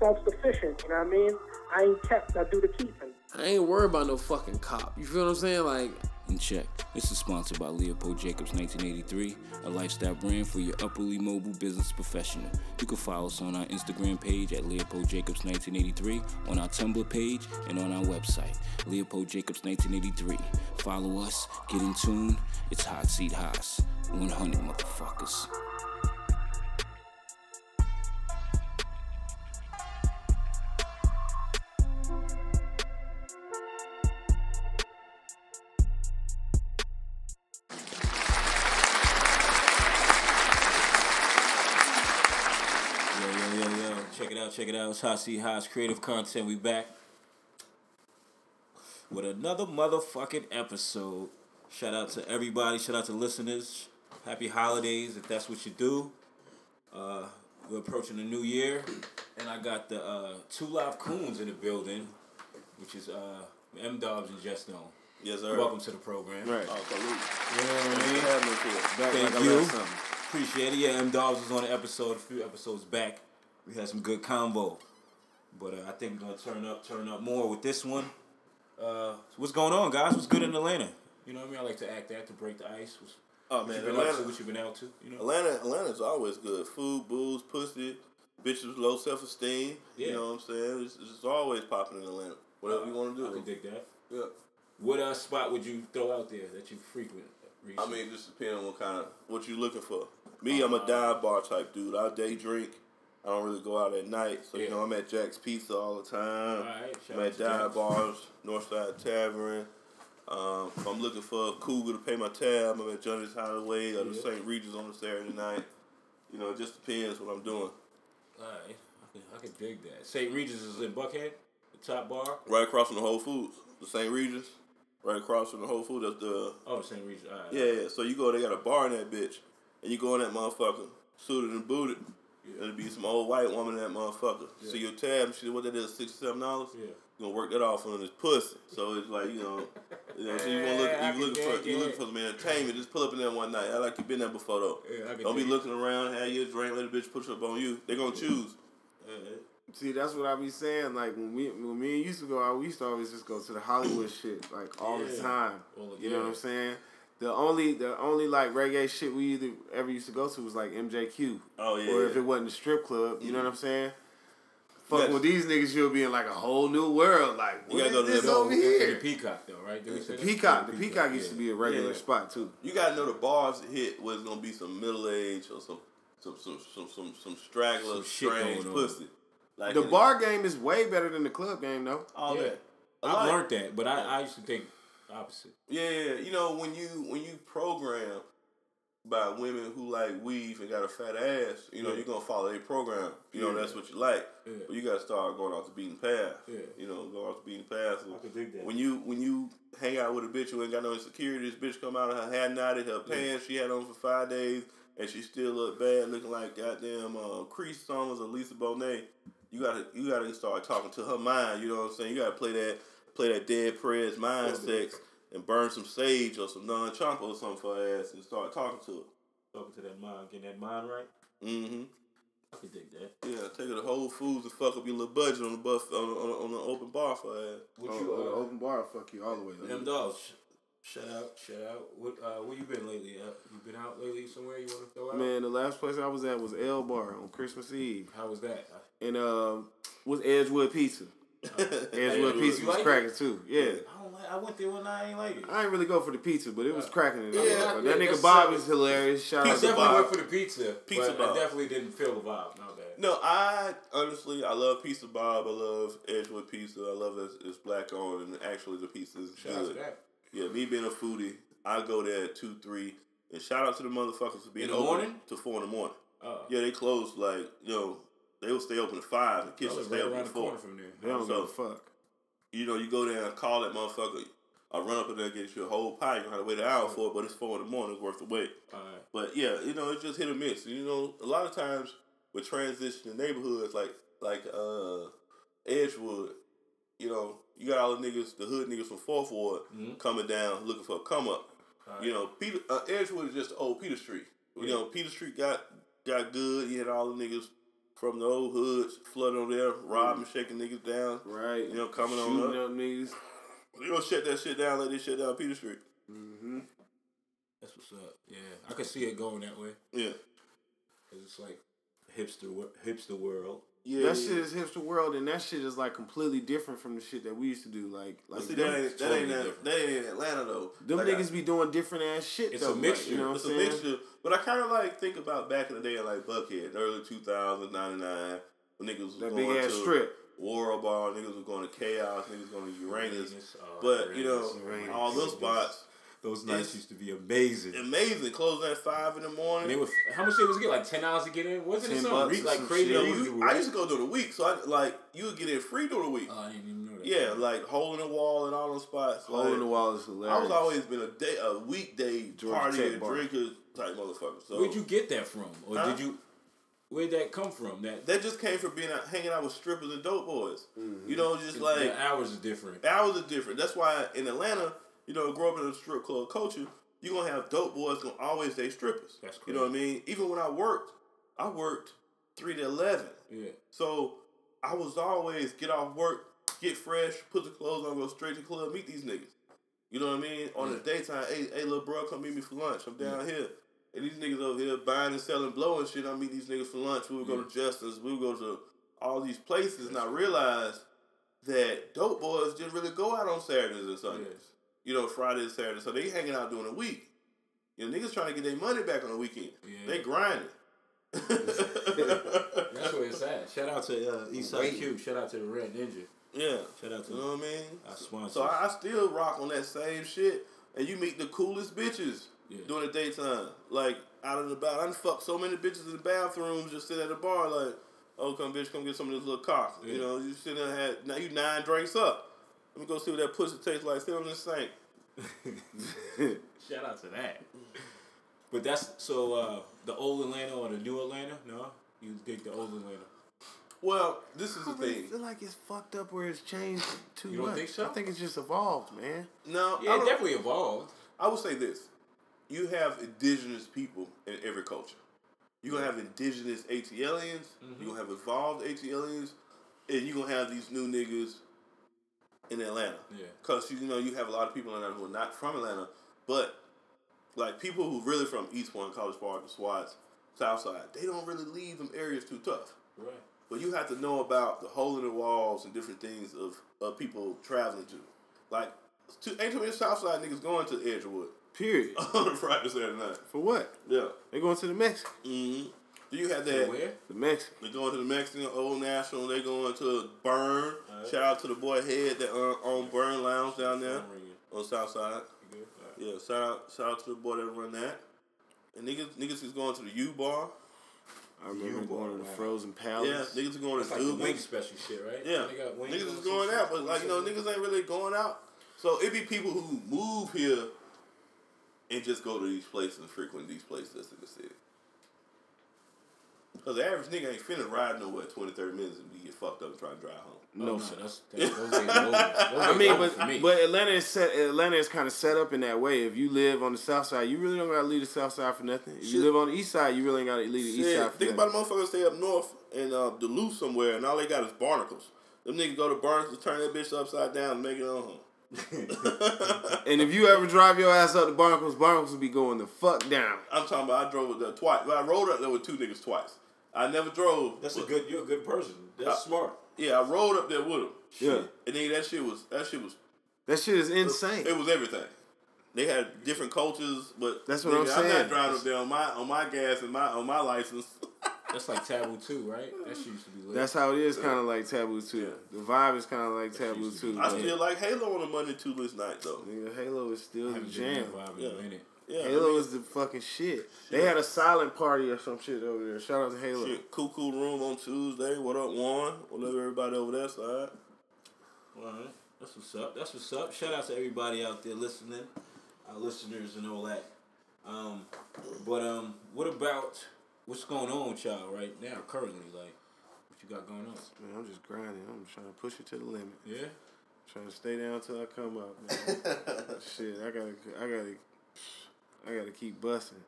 self-sufficient. You know what I mean? I ain't kept. I do the keeping. I ain't worried about no fucking cop. You feel what I'm saying? Like, In check. This is sponsored by Leopold Jacobs 1983, a lifestyle brand for your upperly mobile business professional. You can follow us on our Instagram page at Leopold Jacobs 1983, on our Tumblr page, and on our website, Leopold Jacobs 1983. Follow us, get in tune. It's Hot Seat Haas. 100 motherfuckers. Check it out, check it out. It's Hot Seat Haas Creative Content. We back with another motherfucking episode. Shout out to everybody. Shout out to listeners. Happy holidays if that's what you do. Uh, we're approaching the new year, and I got the uh, two live coons in the building, which is uh, M Dobbs and Just Known. Yes, sir. Welcome to the program. right. Oh, salute. You know what I mean? Have me here. Back Thank like you. Appreciate it. Yeah, M Dobbs was on the episode a few episodes back. We had some good combo, but uh, I think we're gonna turn up, turn up more with this one. Uh, what's going on, guys? What's good in Atlanta? You know what I mean? I like to act that to break the ice. What's, Oh what man, you been up to? Atlanta, What you been out to? You know? Atlanta, Atlanta's always good. Food, booze, pussy, bitches with low self esteem. Yeah. You know what I'm saying? It's, it's always popping in Atlanta. Whatever you want to do, I can dig that. Yeah. What uh, spot would you throw out there that you frequent? I mean, just depending on what kind of what you're looking for. Me, I'm a dive bar type dude. I day drink. I don't really go out at night, so you know I'm at Jack's Pizza all the time. I'm at dive bars, Northside Tavern. Um, if I'm looking for a cougar to pay my tab, I'm at Johnny's Hideaway or the Yeah. St. Regis on a Saturday night. You know, it just depends what I'm doing. Alright, I can, I can dig that. St. Regis is in Buckhead, the top bar. Right across from the Whole Foods, the St. Regis. Right across from the Whole Foods, that's the Oh, the St. Regis. Alright. yeah, yeah. So you go, they got a bar in that bitch, and you go in that motherfucker, suited and booted. And it'll be some old white woman in that motherfucker. See your tab, she what that is, sixty seven dollars. Yeah. You gonna work that off on this pussy. So it's like you know, you know. So you want to look, you looking for, you it. looking for some entertainment. Just pull up in there one night. I like you been there before though. Yeah, I can Don't be it. looking around, have your drink, let the bitch push up on you. They gonna choose. Uh, See, that's what I be saying. Like when we when me and you used to go out, we used to always just go to the Hollywood shit like all the time. Well, you know what I'm saying? The only the only like reggae shit we either ever used to go to was like MJQ. Oh, yeah, Or yeah. if it wasn't a strip club, you know mm-hmm. what I'm saying? Fuck Yes. with these niggas, you'll be in like a whole new world. Like You what gotta is go to this the- over The here? Peacock though, right? Did we say The that? Peacock, the Yeah, Peacock used yeah. to be a regular Yeah. spot too. You gotta know the bars hit was gonna be some middle age or some some some some some, some straggler Some strange going pussy. Like The in- bar game is way better than the club game though. all Yeah. that. A I've learned that, but I, I used to think opposite. Yeah, yeah, yeah. you know when you when you program by women who like weave and got a fat ass, you know Yeah. you're gonna follow their program. You know that's what you like. Yeah. But you gotta start going off the beaten path. Yeah. You know, go off the beaten path. I could dig that. When you when you hang out with a bitch who ain't got no insecurity, this bitch come out of her hat knotted, her pants she had on for five days, and she still look bad, looking like goddamn uh, Crease Summers or Lisa Bonet. You gotta you gotta start talking to her mind. You know what I'm saying? You gotta play that play that dead prez mind sex and burn some sage or some nag champa or something for her ass and start talking to her. Talking to that mind, getting that mind right. Mm-hmm. I could dig that. Yeah, take her to Whole Foods and fuck up your little budget on the buff on on, on the open bar for her ass. What Oh, you oh, the uh, open bar, fuck you all the way. them dogs? sh- Shout out, shout out. What uh, where you been lately? Uh, you been out lately somewhere you want to throw out? Man, the last place I was at was L Bar on Christmas Eve, How was that? and um, was Edgewood Pizza. Edgewood Edgewood. Pizza You was like cracking too. Yeah. I don't like. I went there one night. I ain't like it. I ain't really go for the pizza, but it was cracking. Yeah, yeah, that that's nigga Bob so- is hilarious. Shout I out to definitely Bob. went for the pizza, Pizza but I definitely didn't feel the vibe. Not bad. No, I honestly I love Pizza Bob. I love Edgewood Pizza. I love it's, it's black owned and actually the pizza is Shout out to good. that. Yeah, me being a foodie, I go there at two, three, and shout out to the motherfuckers for being In the open morning? to four in the morning. Uh, Yeah, they close like you know they will stay open at five. The I kitchen stay right open around at four. corner from there. They don't So- give a fuck. You know, you go there and call that motherfucker. I run up in there and get you a whole pie. You don't have to wait an hour for it, but it's four in the morning. It's worth the wait. All right. But yeah, you know, it's just hit or miss. You know, a lot of times with transitioning neighborhoods like like uh Edgewood, you know, you got all the niggas, the hood niggas from Fourth Ward Mhm. coming down looking for a come up. Alright. You know, Peter uh, Edgewood is just old Peter Street. You Yeah. know, Peter Street got got good. You had all the niggas from the old hoods flooding over there, robbing, shaking niggas down. Right. You know, coming on Shooting up. up niggas. They gonna shut that shit down like they shut down Peter Street. Mm-hmm. That's what's up. Yeah, I can see it going that way. Yeah. 'Cause it's like hipster, hipster world. Yeah. that yeah. shit is hipster world, and that shit is like completely different from the shit that we used to do. Like, like see, them, that ain't that totally ain't that, that ain't in Atlanta though. them Like, I- niggas be doing different ass shit. It's though, a like, mixture. you know what It's I'm a saying? mixture. But I kind of like think about back in the day, like Buckhead, early 2000s, 99, when niggas was That going to strip. War Bar, niggas was going to Chaos, niggas going to Uranus. Uranus, uh, But, you know, Uranus. all those spots, Those nights nights used to be amazing. amazing. Closing at 5 in the morning. And they were how much they was get like ten hours to get in. Wasn't it some bucks re- like some crazy? shit. Yeah, numbers? you, I used to go during the week, so I like you would get in free during the week. Oh, I didn't even know that. yeah, like hole in the wall and all those spots. Hole like, in the wall is hilarious. I was always been a day, a weekday Georgia party and drinker type motherfucker. So Where'd you get that from, or Huh? did you? Where'd that come from? That that just came from being out, hanging out with strippers and dope boys. Mm-hmm. You know, just like the hours are different. hours are different. That's why in Atlanta, you know, grow up in a strip club culture, you're gonna have dope boys gonna always date strippers. That's You know what I mean? Even when I worked, I worked three to eleven. Yeah, So I was always get off work, get fresh, put the clothes on, go straight to the club, meet these niggas. You know what I mean? On the daytime, hey, hey, little bro, come meet me for lunch. I'm down here. And these niggas over here buying and selling, blowing shit. I meet these niggas for lunch. We would go to Justice. We would go to all these places. and I realized that dope boys didn't really go out on Saturdays and Sundays. Yes. You know, Friday and Saturday. So they hanging out during the week. You know, niggas trying to get their money back on the weekend. Yeah. They grinding. that's where it's at. Shout out to uh, Eastside Waiting. Q. Shout out to the Red Ninja. Yeah. Shout out to You know what I mean? our sponsors. So I, I still rock on that same shit, and you meet the coolest bitches Yeah. during the daytime. Like out of the about, I done fucked so many bitches in the bathrooms, just sitting at the bar, like, oh come bitch, come get some of this little cock. You know, you sitting there had now you nine drinks up. Let me go see what that pussy tastes like. Sit on the sink. Shout out to that. But that's so uh, the old Atlanta or the new Atlanta? No, you dig the old Atlanta. Well, this is I the really thing. feel like it's fucked up where it's changed too You don't much. think so? I think it's just evolved, man. No, Yeah, it definitely evolved. I will say this: you have indigenous people in every culture. You're gonna have indigenous ATLians. Mm-hmm. You're gonna have evolved ATLians, and you're gonna have these new niggas in Atlanta. Yeah. Cause you know you have a lot of people in Atlanta who are not from Atlanta, but like people who really from East Point, College Park, the Swats, Southside, they don't really leave them areas too tough. Right. But you have to know about the hole in the walls and different things of, of people traveling to. Like, to, ain't too many Southside niggas going to Edgewood Period. on a Friday, Saturday night. For what? Yeah. They going to the Mexican. Mm-hmm. Do you have So that? where? The Mexican. They going to the Mexican Old National. They going to Burn. Alright. Shout out to the boy Head that uh, on Burn Lounge down there Phone ringing. on Southside. You good? All right. Yeah, shout out, shout out to the boy that run that. And niggas, niggas is going to the U Bar. I remember You going to the wow. Frozen Yeah, Palace. niggas is going That's to like the Duke. wing special shit, right? Yeah, got niggas on is going out, but like you know, niggas ain't really going out. So it be people who move here and just go to these places and frequent these places that's in the city. Cause the average nigga ain't finna ride nowhere 20, 30 minutes and be get fucked up and try to drive home. Oh, No, no, sir. that's, that's those days are. Those I mean, but me. but Atlanta is set. Atlanta is kind of set up in that way. If you live on the south side, you really don't gotta leave the south side for nothing. If you live on the east side, you really ain't gotta leave the east side for think nothing. about the motherfuckers stay up north in uh, Duluth somewhere and all they got is barnacles. Them niggas go to Barnacles, turn that bitch upside down and make it on home. And if you ever drive your ass up to Barnacles, Barnacles will be going the fuck down. I'm talking about I drove there twice. Well, I rode up there with two niggas twice. I never drove. That's a good. You're a good person. That's Uh, smart. Yeah, I rode up there with them. Yeah. And then that shit was that shit was That shit is insane. It was everything. They had different cultures, but That's what I'm nigga, I'm not driving up there on my on my gas and my on my license. That's like taboo too, right? That shit used to be lit. That's how it is, kind of like Taboo too. Yeah. The vibe is kind of like That Taboo used to too. I still like Halo on a Monday Tuesday night though. Nigga, Halo is still I the haven't been in jam. vibe in Yeah. a minute. Yeah, Halo I mean, is the fucking shit. They had a silent party or some shit over there. Shout out to Halo. shit, Cuckoo Room on Tuesday. What up, Warren? What up, everybody over that side? All right. That's what's up. That's what's up. Shout out to everybody out there listening, our listeners and all that. Um, but um, what about what's going on with y'all right now, currently? Like, what you got going on? Man, I'm just grinding. I'm trying to push it to the limit. Yeah. Trying to stay down till I come up. Man. shit, I gotta, I gotta, I gotta keep busting.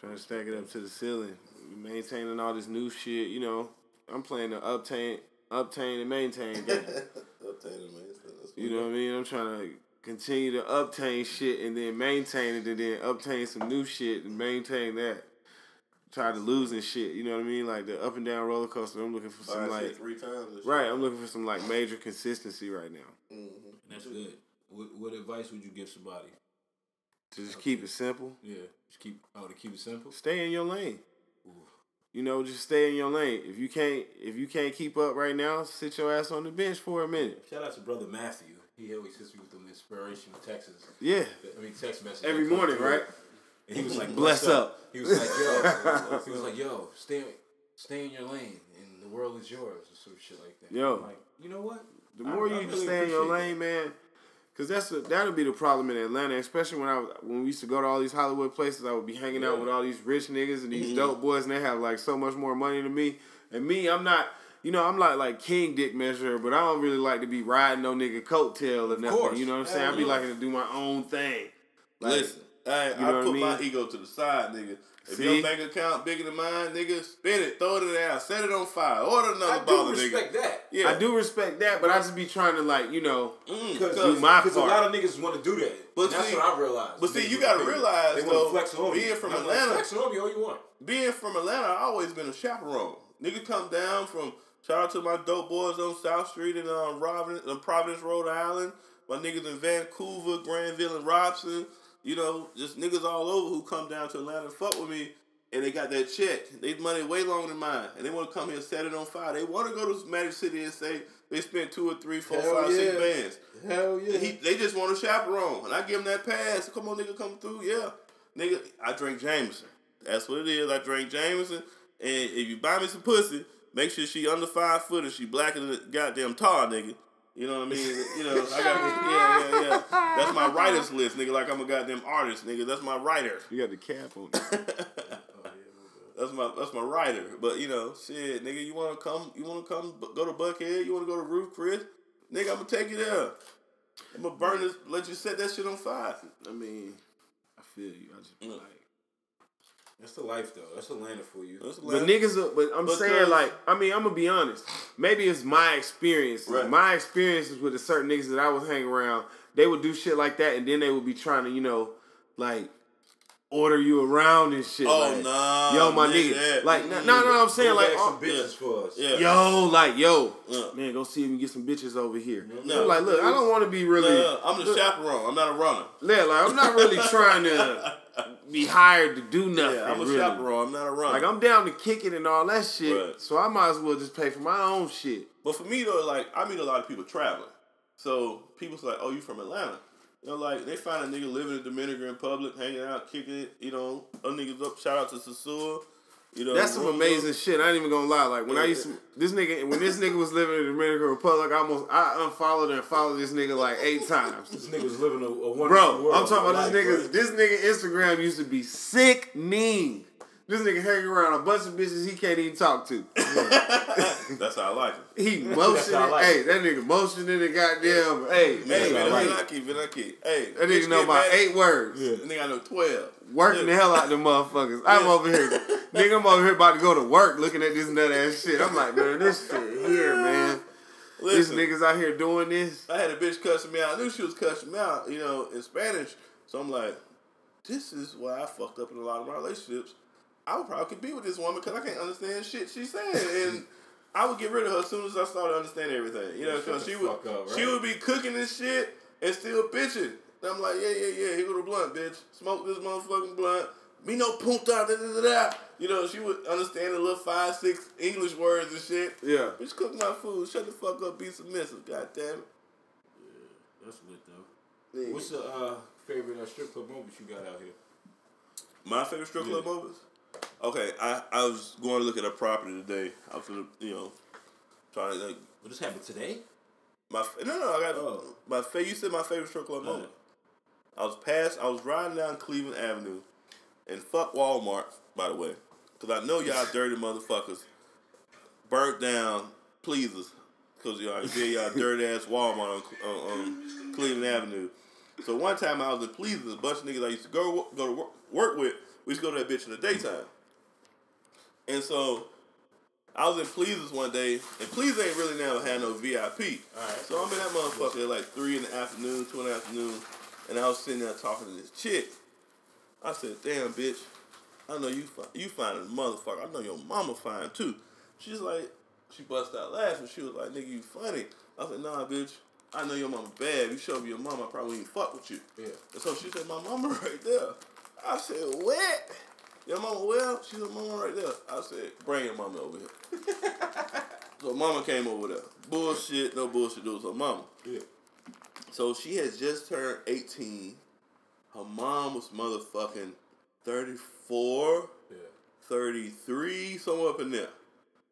Trying to stack it up to the ceiling. Maintaining all this new shit, you know. I'm playing the obtain, obtain and maintain game. Obtain it, man. That's You know what I mean? I'm trying to continue to obtain shit and then maintain it and then obtain some new shit and maintain that. Try to losing shit, you know what I mean? Like the up and down roller coaster. I'm looking for some Alright, like three times. right. I'm looking for some like major consistency right now. Mm-hmm. And that's good. What, what advice would you give somebody? To just keep it simple. Yeah, just keep. Oh, to keep it simple. Stay in your lane. You know, just stay in your lane. If you can't, if you can't keep up right now, sit your ass on the bench for a minute. Shout out to brother Matthew. He always hits me with them inspirational texts. Yeah, I mean, text messages every morning, through. right? And he was like, Bless "Bless up." He was like, "Yo," he was like, "Yo, stay, stay in your lane, and the world is yours," or some shit like that. Yo. I'm like, you know what? The more I- I you really stay in your lane, man, because that's the, that'll be the problem in Atlanta, especially when I when we used to go to all these Hollywood places. I would be hanging out with all these rich niggas and these Mm-hmm. dope boys, and they have like so much more money than me. And me, I'm not. You know, I'm like like king dick measure, but I don't really like to be riding no nigga coattail or nothing. You know what I'm saying? I Hell be yeah. liking to do my own thing. Like, Listen, I, you know what I I put my ego to the side, nigga. If See? your bank account bigger than mine, nigga, spin it, throw it in the air, set it on fire, order another I bottle, do respect nigga. that. Yeah, I do respect that, but I just be trying to like, you know, Because Do my Because a lot of niggas want to do that. But And that's see- what I realized. but see, you gotta do realize, they though, flex on being you. from And I'm Atlanta- flex on me all you want. being from Atlanta, I always been a chaperone. Nigga come down from shout out to my dope boys on South Street in um, Providence, uh, Providence, Rhode Island. My niggas in Vancouver, Granville, and Robson. You know, just niggas all over who come down to Atlanta and fuck with me, and they got that check. They money way longer than mine, and they want to come here and set it on fire. They want to go to Magic City and say they spent two or three, four, Hell five, six bands. Hell yeah. He, they just want a chaperone, and I give them that pass. Come on, nigga, come through. Yeah, nigga, I drink Jameson. That's what it is. I drink Jameson, and if you buy me some pussy, make sure she under five foot and she blacker than the goddamn tar, nigga. You know what I mean? You know, I gotta yeah, yeah, yeah. That's my writers list, nigga. Like I'm a goddamn artist, nigga. That's my writer. you got the cap on. That's my that's my writer. But you know, shit, nigga, you wanna come? You wanna come? Go to Buckhead? You wanna go to Roof Chris? Nigga, I'm gonna take you there. I'm gonna burn this. Let you set that shit on fire. I mean, I feel you. I just be Mm. like. That's the life, though. That's Atlanta for you. That's But niggas, are, but I'm Because- saying like, I mean, I'm gonna be honest. Maybe it's my experience. Right. My experiences with the certain niggas that I was hanging around, they would do shit like that, and then they would be trying to, you know, like order you around and shit. Oh like, nah, yo, my nigga, nigga, that- like, no, no, no, I'm saying like, bag some oh, bitches for us. Yeah. yo, like, yo, Yeah. man, go see if you can get some bitches over here. No. I'm like, look, I don't want to be really, Yeah, I'm the chaperone. I'm not a runner. yeah, like, I'm not really trying to be hired to do nothing. Yeah, I'm a really. chaperone. I'm not a runner. Like I'm down to kick it and all that shit, Right. so I might as well just pay for my own shit. But for me though, like I meet a lot of people traveling. So people's like, "Oh, you from Atlanta?" You know, like they find a nigga living in the Dominican Republic, hanging out, kicking it. You know, other niggas up. Shout out to Sosua. You know, That's some amazing shit. I ain't even gonna lie. Like when I used to, this nigga, when this nigga was living in the Dominican Republic, I almost I unfollowed and followed this nigga like eight times. This nigga was living a, a wonderful Bro, world. I'm talking about this nigga. This nigga Instagram used to be sickening. This nigga hanging around a bunch of bitches he can't even talk to. That's how I like it. He motioning. like hey, that nigga motioning the goddamn. Hey, Hey, I hey. like Vinaki, Vinaki. Hey, That nigga know about eight words. Yeah. Nigga, I know twelve. Working the hell out of them motherfuckers. I'm over here. Nigga, I'm over here about to go to work looking at this nut ass shit. I'm like, man, this shit here, man. These Listen, niggas out here doing this. I had a bitch cussing me out. I knew she was cussing me out, you know, in Spanish. So I'm like, this is why I fucked up in a lot of my relationships. I would probably could be with this woman because I can't understand shit she's saying. And I would get rid of her as soon as I started understanding everything. You know, Shut because the she would fuck up, she would be cooking this shit and still bitching. And I'm like, yeah, yeah, yeah, here go the blunt, bitch. Smoke this motherfucking blunt. Me no punta, da da da da. You know, she would understand the little five, six English words and shit. Yeah. Bitch, cook my food. Shut the fuck up. Be submissive. God damn it. Yeah, That's lit, though. What's the uh, favorite uh, strip club moments you got out here? My favorite strip club moments? Okay, I, I was going to look at a property today. I was gonna, you know, trying to like What just happened today? my no no I got Oh. my fa- you said my favorite strip club moment. I was past I was riding down Cleveland Avenue, and fuck Walmart by the way, because I know y'all dirty motherfuckers burnt down pleasers because y'all did y'all dirty ass Walmart on, on, on Cleveland Avenue. So one time I was in Pleasers, a bunch of niggas I used to go go to work, work with. We used to go to that bitch in the daytime. And so I was in Pleasers one day, and Pleasers ain't really never had no VIP. Alright. So I'm in that motherfucker at like three in the afternoon, two in the afternoon, and I was sitting there talking to this chick. I said, "Damn, bitch, I know you fine. You fine as a motherfucker. I know your mama fine too." She's like, she bust out laughing. She was like, "Nigga, you funny." I said, "Nah, bitch. I know your mama bad. If you show me your mama, I probably wouldn't fuck with you." Yeah. And so she said, "My mama right there." I said, "What?" Your mama well? She said, "Mama right there." I said, "Bring your mama over here." so mama came over there. Bullshit, no bullshit. It was her mama. Yeah. So she has just turned 18. Her mom was motherfucking 34, Yeah. 33, somewhere up in there.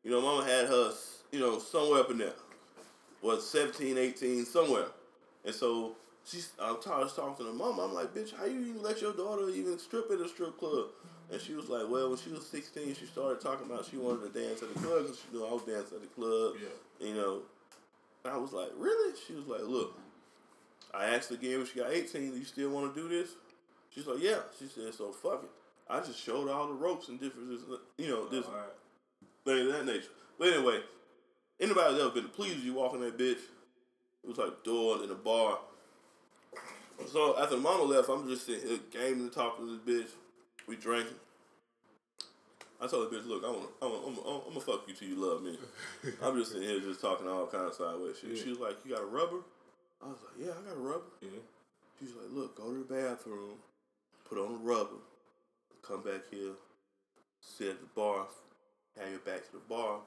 You know, mama had her, you know, somewhere up in there. Was 17, 18, somewhere. And so she's, I'm tired of talking to the mom. I'm like, bitch, how you even let your daughter even strip at a strip club? And she was like, well, when she was 16, she started talking about she wanted to dance at the club because she knew I was dancing at the club. Yeah. You know, and I was like, really? She was like, look, I asked again when she got 18, do you still want to do this? She's like, yeah. She said, so fuck it. I just showed all the ropes and differences, you know, this Alright. thing of that nature. But anyway, anybody that's ever been to Please, you walking that bitch, it was like door in a bar. So after mama left, I'm just sitting here gaming and talking to this bitch. We drinking. I told the bitch, look, I want, I'm, I'm, I'm, I'm gonna fuck you till you love me. I'm just sitting here just talking all kind of sideways shit. Yeah. She was like, you got a rubber? I was like, yeah, I got a rubber. Yeah. She's like, look, go to the bathroom, put on the rubber, come back here, sit at the bar, have your back to the bar,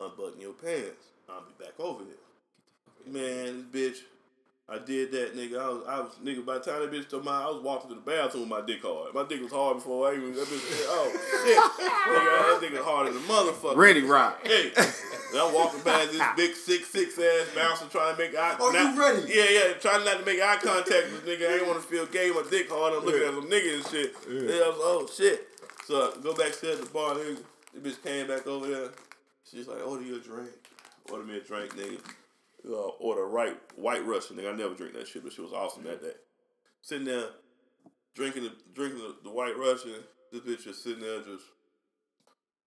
unbutton your pants. I'll be back over here. Man, this bitch, I did that, nigga. I was, I was, nigga. By the time that bitch told my, I was walking to the bathroom with my dick hard. My dick was hard before I even. That bitch said, "Oh shit, nigga, that nigga hard as a motherfucker." Ready rock. Hey, I'm walking past this big six six ass bouncer trying to make eye. Contact. Oh, you not- ready? Yeah, yeah, trying not to make eye contact with this nigga. I ain't want to feel gay. My dick hard. I'm looking Yeah. at some nigga and shit. Yeah, I was like, oh shit. So I go back to the bar. Nigga, the bitch came back over there. She's like, order you a drink. Order me a drink, nigga. Uh, order right white Russian, nigga. I never drink that shit, but she was awesome that day. Sitting there, drinking the drinking the, the white Russian. This bitch just sitting there, just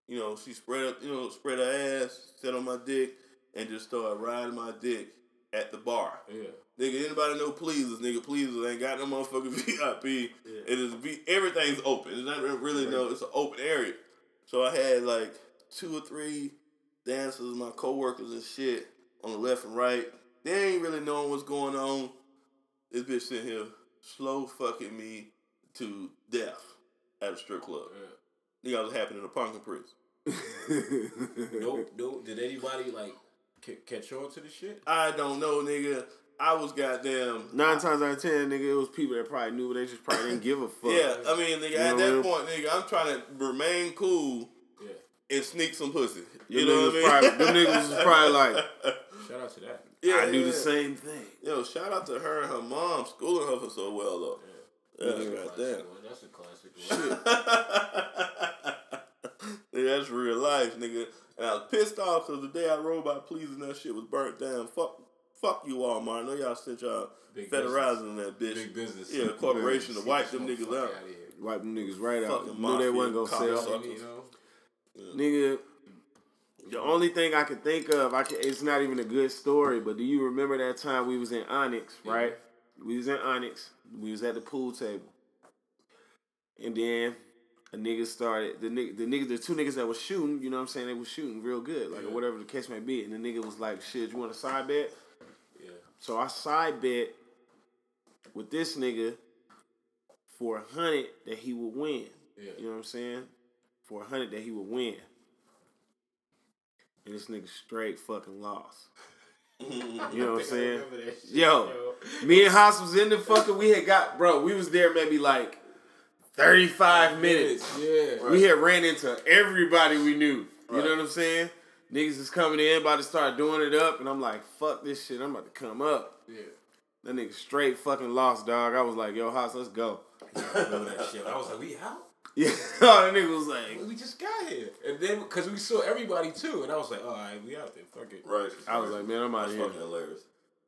you know, she spread up, you know, spread her ass, sat on my dick, and just started riding my dick at the bar. Yeah. Nigga, anybody know Pleasers? Nigga, Pleasers ain't got no motherfucking VIP. Yeah. It is v- everything's open. It's not really no. It's an open area. So I had like two or three dancers, my coworkers and shit on the left and right. They ain't really knowing what's going on. This bitch sitting here slow fucking me to death at a strip club. Yeah. Nigga, I was happening in a pumpkin prison. No, no. Did anybody like c- catch on to the shit? I don't know, nigga. I was goddamn. Nine times out of ten, nigga, it was people that probably knew, but they just probably didn't give a fuck. Yeah, I mean, nigga, You at that what point, nigga, I'm trying to remain cool Yeah. and sneak some pussy. Them You know what I mean? probably- them niggas was probably like, Shout out to that. yeah, I do yeah. the same thing. Yo, shout out to her and her mom schooling her for so well though. Yeah, That's a goddamn. classic one. That's a classic one. yeah, that's real life, nigga. And I was pissed off because the day I rode by pleasing that shit was burnt down. Fuck, fuck you all, man. I know y'all sent y'all Big federalizing that bitch. Big business. Yeah, corporation to wipe them Fuck niggas outta out. Wipe them niggas right out. Fucking Knew they wasn't gonna sell. You know? Nigga, the only thing I can think of, I can, it's not even a good story, but do you remember that time we was in Onyx, right? We was in Onyx. We was at the pool table. And then a nigga started, the nigga, the nigga, the two niggas that was shooting, you know what I'm saying, they was shooting real good, like, or whatever the case may be. And the nigga was like, shit, you want a side bet? Yeah. So I side bet with this nigga for a hundred that he would win. Yeah. You know what I'm saying? For a hundred that he would win. And this nigga straight fucking lost. You know what I'm saying? That Yo, me and Haas was in the fucking. We had got bro. We was there maybe like thirty five minutes. Yeah. We had ran into everybody we knew. You Right. know what I'm saying? Niggas is coming in, about to start doing it up, and I'm like, fuck this shit. I'm about to come up. Yeah. That nigga straight fucking lost, dog. I was like, yo, Haas, let's go. I remember that shit. I was like, we out? Yeah, that nigga was like, We just got here. And then, because we saw everybody too. And I was like, all right, we out there. Fuck it. Right. I was like, man, I'm out That's here. fucking hilarious.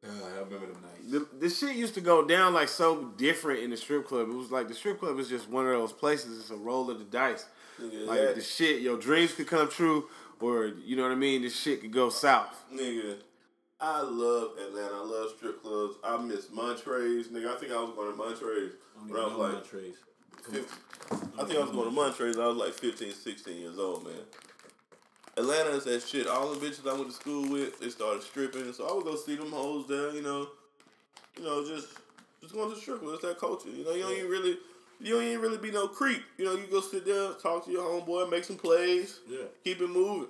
Uh, I remember them nights. The, the shit used to go down like so different in the strip club. It was like the strip club is just one of those places. It's a roll of the dice. Nigga, Like that- the shit, your dreams could come true, or you know what I mean. This shit could go south. Nigga, I love Atlanta. I love strip clubs. I miss Montrez. Nigga, I think I was going to Montrez when I was like, fif- I think I was going to Montrez. I was like 15, 16 years old, man. Atlanta is that shit. All the bitches I went to school with, they started stripping, so I would go see them hoes there. You know, you know, just just going to the strip club. It's that culture. You know, you don't even really. You don't even really be no creep. You know, you go sit there, talk to your homeboy, make some plays, Yeah. keep it moving.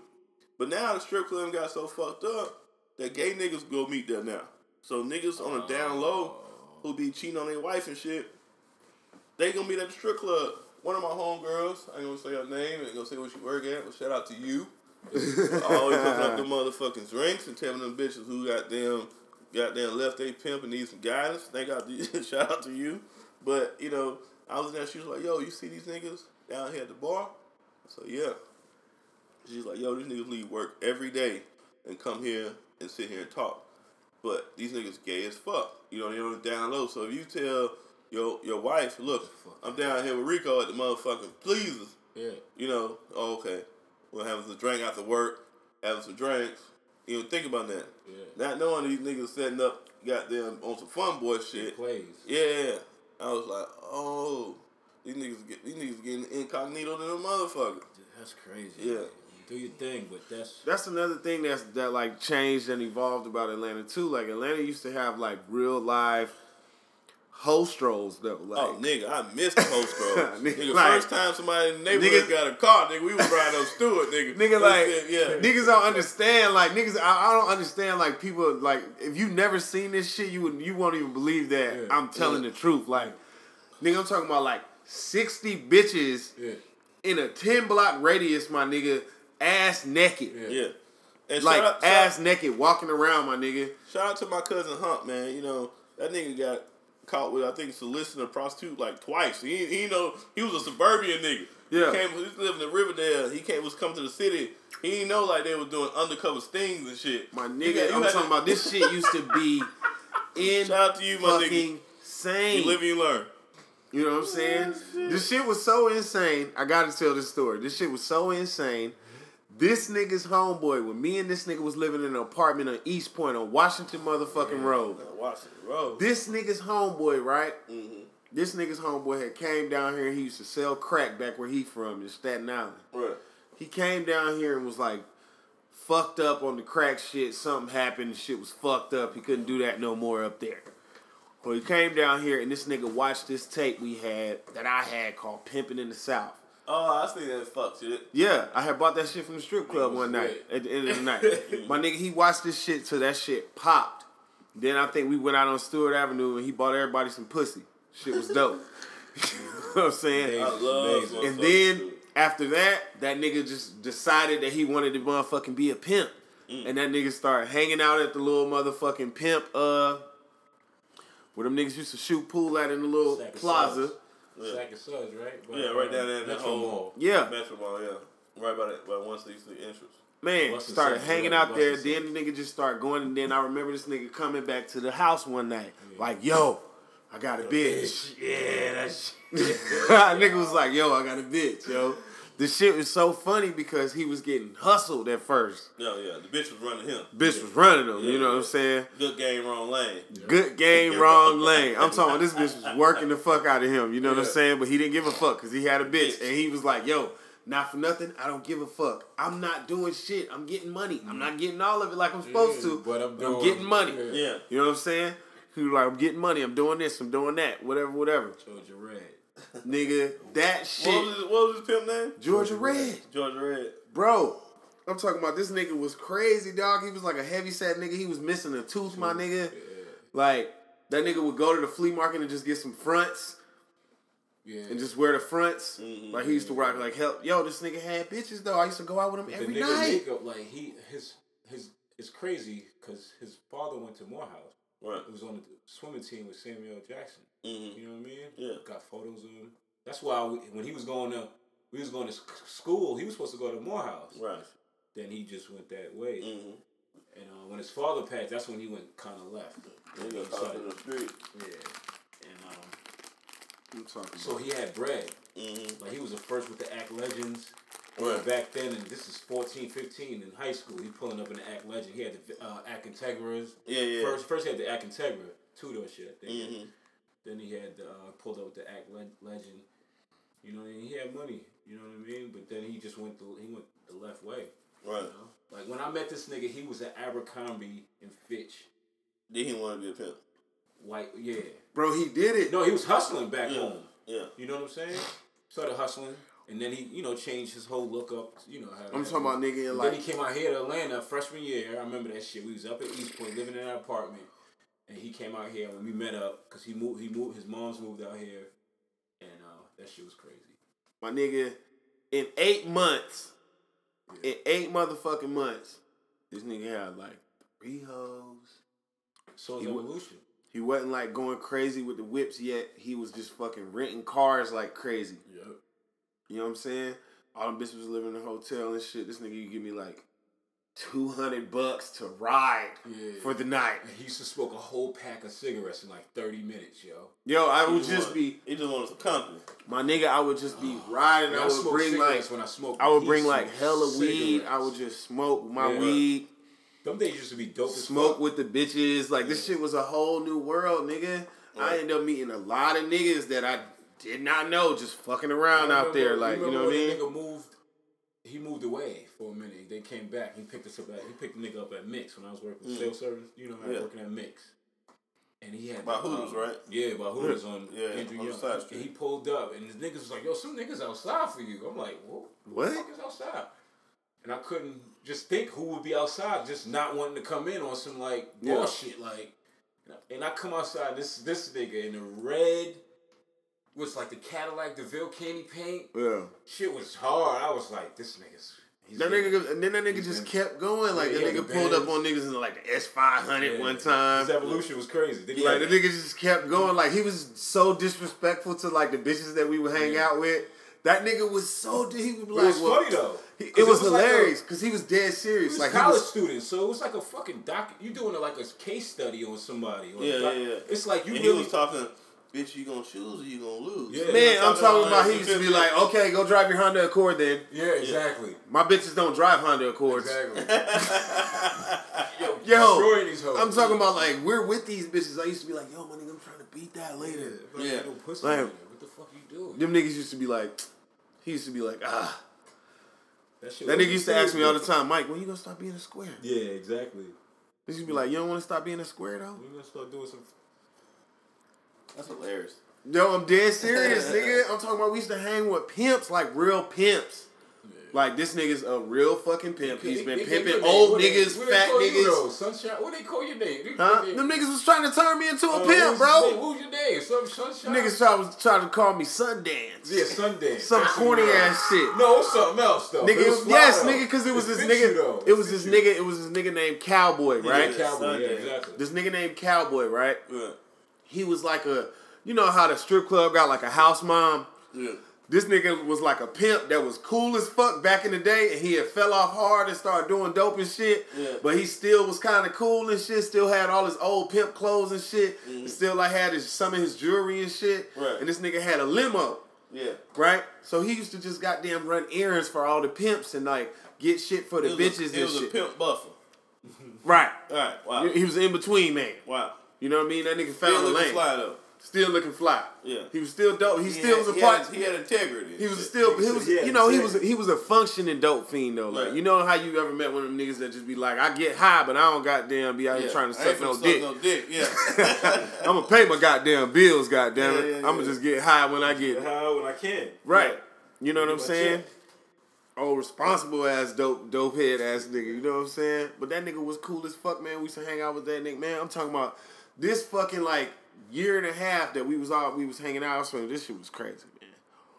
But now the strip club got so fucked up that gay niggas go meet there now. So niggas on the down low who be cheating on their wife and shit, they gonna meet at the strip club. One of my homegirls, I ain't gonna say her name, I ain't gonna say where she work at, but shout out to you. Always hooking up the motherfucking drinks and telling them bitches who got them goddamn left they pimp and need some guidance. Thank God to shout out to you. But, you know, I was there, she was like, yo, you see these niggas down here at the bar? So yeah. She's like, yo, these niggas leave work every day and come here and sit here and talk. But these niggas gay as fuck. You know, they on the down low. So if you tell your your wife, look, I'm down here with Rico at the motherfucking pleasers, Yeah. you know, oh, okay. We're having some drink after work, having some drinks. You don't think about that. Yeah. Not knowing these niggas setting up goddamn on some fun boy shit. Plays. Yeah. I was like, oh, these niggas get these niggas getting incognito than a motherfucker. That's crazy. Yeah. Do your thing, but that's That's another thing that's that like changed and evolved about Atlanta too. Like Atlanta used to have like real live hostros though. Oh, like Oh, nigga, I missed the post bro. Nigga, like- first time somebody in the neighborhood Nigga- got a car, nigga, we was riding on Stewart, nigga. Nigga, They like, yeah. niggas don't understand. Like, niggas, I, I don't understand. Like, people, like, if you never seen this shit, you would, you won't even believe that Yeah. I'm telling Yeah. the truth. Like, nigga, I'm talking about like 60 bitches yeah. in a 10 block radius, my nigga, ass naked, Yeah. And like out, ass shout, naked, walking around, my nigga. shout out to my cousin Hump, man. You know, that nigga got caught with, I think, soliciting a prostitute like twice. He, he know, he was a suburban nigga. Yeah. He came, he was living in Riverdale. He came, was coming to the city. He didn't know, like, they was doing undercover stings and shit. My nigga, got- you I'm talking to- about this shit used to be in Shout out to you, my nigga. fucking insane. You live and you learn. You know what I'm saying? Oh, this shit was so insane. I gotta tell this story. This shit was so insane. This nigga's homeboy, when me and this nigga was living in an apartment on East Point on Washington motherfucking Road. Washington Road. This nigga's homeboy, right? Mhm. This nigga's homeboy had came down here. He used to sell crack back where he from in Staten Island. Right. He came down here and was like fucked up on the crack shit. Something happened. Shit was fucked up. He couldn't do that no more up there. But he came down here and this nigga watched this tape we had that I had called Pimping in the South. Oh, I see that fuck shit. Yeah, I had bought that shit from the strip club one night lit. at the end of the night. My nigga, he watched this shit till that shit popped. Then I think we went out on Stewart Avenue and he bought everybody some pussy. Shit was dope. you know what I'm saying? I love And then dude. after that, that nigga just decided that he wanted to motherfucking be a pimp. Mm. And that nigga started hanging out at the little motherfucking pimp, uh, where them niggas used to shoot pool at in the little Sack of plaza. Suds. Sack of Suds, right? But, Yeah, right down um, there in that Metro whole Mall. Yeah. Metro Mall, yeah. Right by that by one sixty three entrance. Man, Bustin' started Suds, hanging yeah, out there. Bustin' Then the nigga just started going, and then I remember this nigga coming back to the house one night, like, "Yo, I got a bitch." Yeah, that's nigga was like, "Yo, I got a bitch, yo." The shit was so funny because he was getting hustled at first. Yeah, yeah. The bitch was running him. Bitch was running him. You Yeah, know what. I'm saying? Good game, wrong lane. Good game, wrong lane. I'm talking about this bitch was working the fuck out of him. You know what I'm saying? But he didn't give a fuck because he had a bitch. And he was like, yo, not for nothing, I don't give a fuck. I'm not doing shit. I'm getting money. I'm not getting all of it like I'm supposed to. but I'm doing- getting money. yeah. Yeah. You know what I'm saying? He was like, I'm getting money. I'm doing this. I'm doing that. Whatever, whatever. Georgia Red. Nigga, that What was, shit. his, what was his pimp name? Georgia Red. Georgia Red. Bro, I'm talking about this nigga was crazy, dog. He was like a heavy set nigga. He was missing a tooth, my nigga. Like, that nigga would go to the flea market and just get some fronts Yeah. and just wear the fronts. Mhm. Like, he used to rock, like, help. Yo, this nigga had bitches, though. I used to go out with him the every nigga night. makeup, like he his his it's crazy because his father went to Morehouse. Right. He was on the swimming team with Samuel Jackson. Mm-hmm. You know what I mean? Yeah. Got photos of him. That's why we, when he was going to we was going to school, he was supposed to go to Morehouse. Right. Then he just went that way. Mm-hmm. And uh, when his father passed, that's when he went kind of left. He He got caught started- in the street. yeah. And um, I'm talking so he had bread. Mm-hmm. Like he was the first with the Act Legends. Right. Back then, and this is 14, 15 in high school. He pulling up in the Act Legend. He had the uh, Act Integras. Yeah, yeah. First, first he had the Act Integra, two door shit. I think. Mhm. Then he had the, uh, pulled up with the Act Le- Legend. You know, and he had money. You know what I mean? But then he just went the he went the left way. Right. You know? Like when I met this nigga, he was at Abercrombie and Fitch. Then he want to be a pimp. White, yeah. Bro, he did it. No, he was hustling back Yeah. home. Yeah. You know what I'm saying? Started hustling, and then he, you know, changed his whole look up. You know how. I'm talking about nigga And like then he came out here to Atlanta freshman year. I remember that shit. We was up at East Point, living in an apartment, and he came out here when we met up because he moved. He moved. His mom's moved out here, and uh, that shit was crazy. my nigga in eight months. In eight motherfucking months, this nigga had like three hoes. So He evolution. He wasn't like going crazy with the whips yet. He was just fucking renting cars like crazy. Yep. You know what I'm saying? All them bitches was living in a hotel and shit. This nigga you give me like two hundred bucks to ride Yeah. for the night. And he used to smoke a whole pack of cigarettes in like thirty minutes, yo. Yo, I would just be He just wanted some company. my nigga. I would just be riding. Man, I would bring like when I smoke. I would bring like smoked hella weed. I would just smoke my Yeah. weed, Them days used to be dope smoke with the bitches. Like this shit was a whole new world, nigga. I ended up meeting a lot of niggas that I did not know just fucking around I out there. Like you know what I mean? Nigga moved. He moved away for a minute. Then came back. He picked us up at. He picked the nigga up at Mix when I was working Mm. sales service. You know, I was Yeah. working at Mix. And he had By Hooters, um, right? Yeah, by Hooters on Yeah, Andrew on the Young. side And street. he pulled up, and the niggas was like, "Yo, some niggas outside for you." I'm like, "What? What? The fuck is outside?" And I couldn't just think who would be outside, just not wanting to come in on some like Yeah. bullshit, like. And I come outside, this this nigga in the red, was like the Cadillac DeVille candy paint. Yeah. Shit was hard. I was like, this nigga's. That nigga, and then that nigga just been- kept going. Like Yeah, the nigga pulled up on niggas in like the S five hundred one time. His evolution was crazy. He Like the nigga just kept going. Like he was so disrespectful to like the bitches that we would hang Yeah. out with. That nigga was so. He would be It like, was well, funny though. he- it was like a- hilarious because he was dead He serious. was like a he college was. student, so it was like a fucking doc. You doing like a case study on somebody. or Yeah, doc- yeah, yeah. It's like you and really. he was talking, bitch, you gonna choose or you gonna lose? Yeah. Man, I'm talking about. He like, used to be like, okay, go drive your Honda Accord then. yeah, exactly. My bitches don't drive Honda Accords. Exactly. Yo, Yo, these hoes. I'm talking about like we're with these bitches. I used to be like, yo, my nigga, I'm trying to beat that later. Yeah. Yeah. No pussy Like- What the fuck you doing? Them niggas used to be like, he used to be like, ah. That, That nigga used to ask me all the time, Mike, when you gonna stop being a square? Yeah, exactly. He used to be like, you don't want to stop being a square though? We gonna start doing some. That's hilarious. No, I'm dead serious, nigga. I'm talking about we used to hang with pimps, like real pimps. Like this nigga's a real fucking pimp. He's been they gave pimping you a old What niggas, they fat call you, niggas. though? Sunshine. What they call your name? They- Huh? they- Them niggas was trying to turn me into a Uh, pimp, who's your name? bro. Who's your name? Some sunshine. Niggas try, was trying to call me Sundance. Yeah, Sundance. Some That's corny ass shit. No, it's something else though. Nigga, It was fly, yes, though. nigga, because it was this nigga. though. it was fits this you. nigga. It was this nigga named Cowboy, right? Yeah, Cowboy. Yeah, exactly. This nigga named Cowboy, right? Yeah. He was like a, you know how the strip club got like a house mom. Yeah. This nigga was like a pimp that was cool as fuck back in the day, and he had fell off hard and started doing dope and shit. Yeah. But he still was kind of cool and shit. Still had all his old pimp clothes and shit. Mm-hmm. Still like had his, some of his jewelry and shit. Right. And this nigga had a limo, Yeah. right? So he used to just goddamn run errands for all the pimps and like get shit for the It bitches a, it and was a shit. pimp buffer. Right. All right. Wow. He was in between man. Wow. You know what I mean? That nigga Still found a looking lane. fly though. Still looking fly. Yeah. He was still dope. He, He still had- was a he part. Had, he had integrity. He was still he was He you know he was a, he was a functioning dope fiend though. Like Right. you know how you ever met one of them niggas that just be like, I get high, but I don't goddamn be out here Yeah. trying to suck no dick. no dick. Yeah. I'm gonna pay my goddamn bills, goddamn it. Yeah, yeah, I'm gonna just get high when I get high when I can. right. You know what I'm saying? Oh, responsible ass dope dope head ass nigga. You know what I'm saying? But that nigga was cool as fuck, man. We used to hang out with that nigga, man. I'm talking about this fucking like year and a half that we was all we was hanging out. So this shit was crazy, man.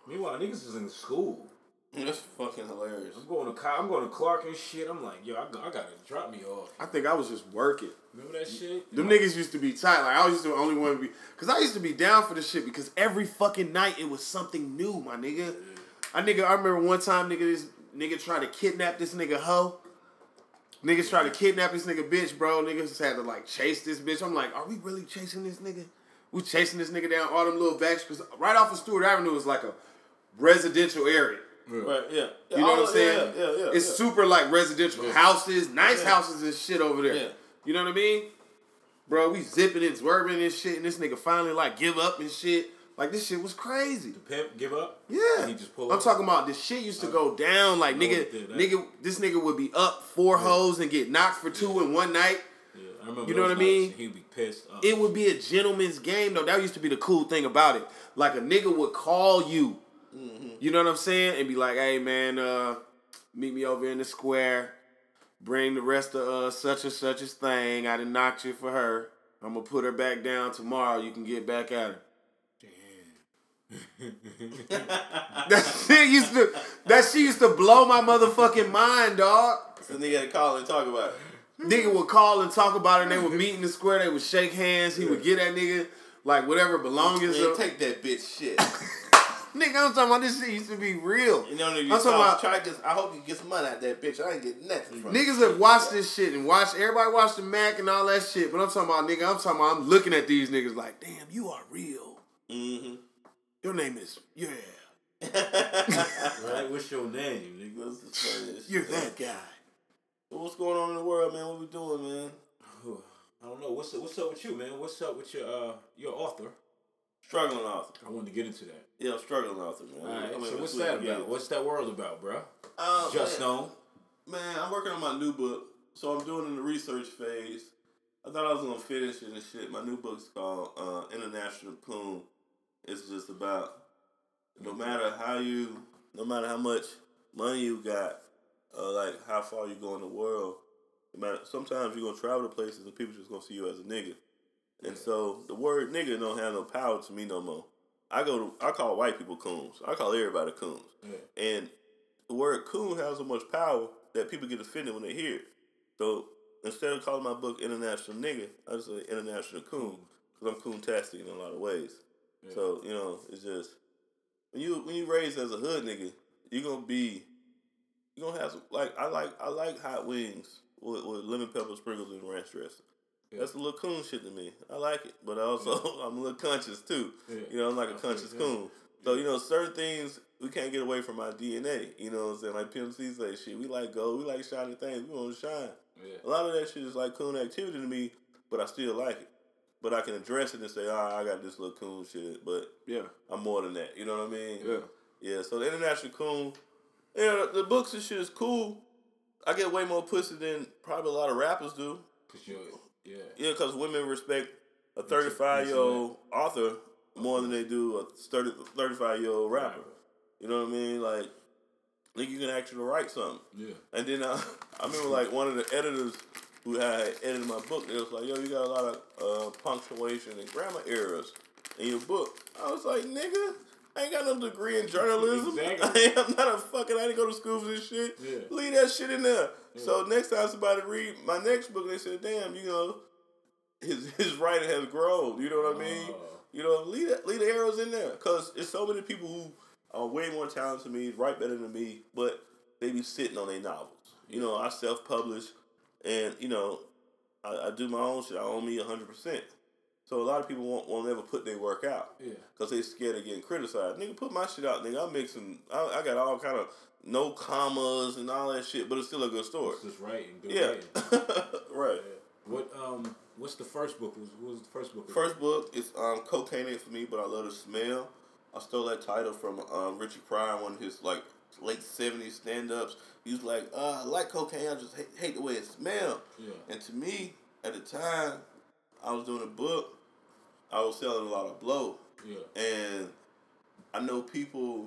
Meanwhile, niggas is in school. That's fucking hilarious. I'm going to Co- I'm going to Clark and shit. I'm like, yo, I, got- I gotta drop me off. I think I was just working. Remember that shit? Them niggas used to be tight. Like I was just the only one to be, cause I used to be down for the shit because every fucking night it was something new, my nigga. I nigga, I remember one time, nigga, this nigga tried to kidnap this nigga hoe. Niggas tried to kidnap this nigga bitch, bro. Niggas had to like chase this bitch. I'm like, are we really chasing this nigga? We chasing this nigga down all them little backs because right off of Stewart Avenue is like a residential area. Right, yeah. You know All what I'm saying? Yeah, yeah, yeah. It's yeah. super like residential houses, nice Yeah. houses and shit over there. Yeah. You know what I mean? Bro, we zipping and swerving and shit, and this nigga finally like give up and shit. Like this shit was crazy. The pimp give up. Yeah. And he just pull I'm up? talking about this shit used to go down. Like nigga, nigga, this nigga would be up four hoes and get knocked for two in one night. Yeah, I remember. You know what I mean? He'd be pissed. Uh, It would be a gentleman's game though. That used to be the cool thing about it. Like a nigga would call you, you know what I'm saying, and be like, "Hey man, uh, meet me over in the square. Bring the rest of uh such and such's thing. I done knocked you for her. I'm gonna put her back down tomorrow. You can get back at her." That shit used to that shit used to blow my motherfucking mind, dog. So nigga had to call and talk about it. Nigga would call and talk about it, and they would meet in the square, they would shake hands, he would get that nigga like whatever belongings. Man, take that bitch shit. nigga, I'm talking about this shit used to be real. You know, I'm talking about try I hope you get some money out that bitch. I ain't get nothing from niggas have watched this shit and watched everybody watch the Mack and all that shit, but I'm talking about nigga, I'm talking about I'm looking at these niggas like, damn, you are real. Mm-hmm. Your name is yeah, right? What's your name, nigga? This is funny as you're that guy. So what's going on in the world, man? What we doing, man? I don't know. What's what's up with you, man? What's up with your uh your author? Struggling author. I wanted to get into that. Yeah, struggling author, man. All right. I mean, so let's what's that about? What's that world about, bro? Uh, Just man, known. Man, I'm working on my new book, so I'm doing in the research phase. I thought I was gonna finish it and shit. My new book's called uh, International Coon. It's just about no matter how you, no matter how much money you got, uh, like how far you go in the world. No matter, sometimes you're gonna travel to places and people just gonna see you as a nigga. And so the word nigga don't have no power to me no more. I go to I call white people coons. I call everybody coons. Yeah. And the word coon has so much power that people get offended when they hear it. So instead of calling my book International Nigga, I just say International Coon because I'm coon-tastic in a lot of ways. So you know, it's just when you when you raised as a hood nigga, you're gonna be you gonna have some like I like I like hot wings with, with lemon pepper sprinkles and ranch dressing. That's a little coon shit to me. I like it, but also I'm a little conscious too. Yeah. You know, I'm like a conscious coon. So you know, certain things we can't get away from our DNA. You know what I'm saying? Like Pimp C say, shit, we like gold, we like shiny things, we want to shine. Yeah. A lot of that shit is like coon activity to me, but I still like it. But I can address it and say, ah, I got this little coon shit, but Yeah, I'm more than that. You know what I mean? yeah. Yeah, so the International Coon, yeah, the books and shit is cool. I get way more pussy than probably a lot of rappers do. Cause you're yeah. Yeah, because women respect a 35 year old author more than they do a 30, 35 year old rapper. You know what I mean? Like, think you can actually write something. Yeah. And then I, I remember like one of the editors who had edited my book, they was like, yo, you got a lot of uh, punctuation and grammar errors in your book. I was like, nigga, I ain't got no degree in journalism. Exactly. I am not a fucking, I didn't go to school for this shit. Yeah. Leave that shit in there. So next time somebody read my next book, they said, damn, you know, his his writing has grown. You know what I mean? Oh. You know, leave that, leave the arrows in there because it's so many people who are way more talented than me, write better than me, but they be sitting on their novels. You know, I self publish, and you know, I, I do my own shit. I own me hundred percent. So a lot of people won't won't ever put their work out Yeah. because they scared of getting criticized. Nigga, put my shit out, nigga. I'm mixing. I, I got all kind of no commas and all that shit, but it's still a good story. It's just writing. Good Yeah, writing. right. What um what's the first book? What was, what was the first book? First book is um, Cocaine Ain't For Me, but I love the smell. I stole that title from um, Richard Pryor, one of his like late 70s stand-ups. He was like, uh, I like cocaine, I just hate, hate the way it smells. Yeah. And to me, at the time, I was doing a book, I was selling a lot of blow. Yeah. And I know people,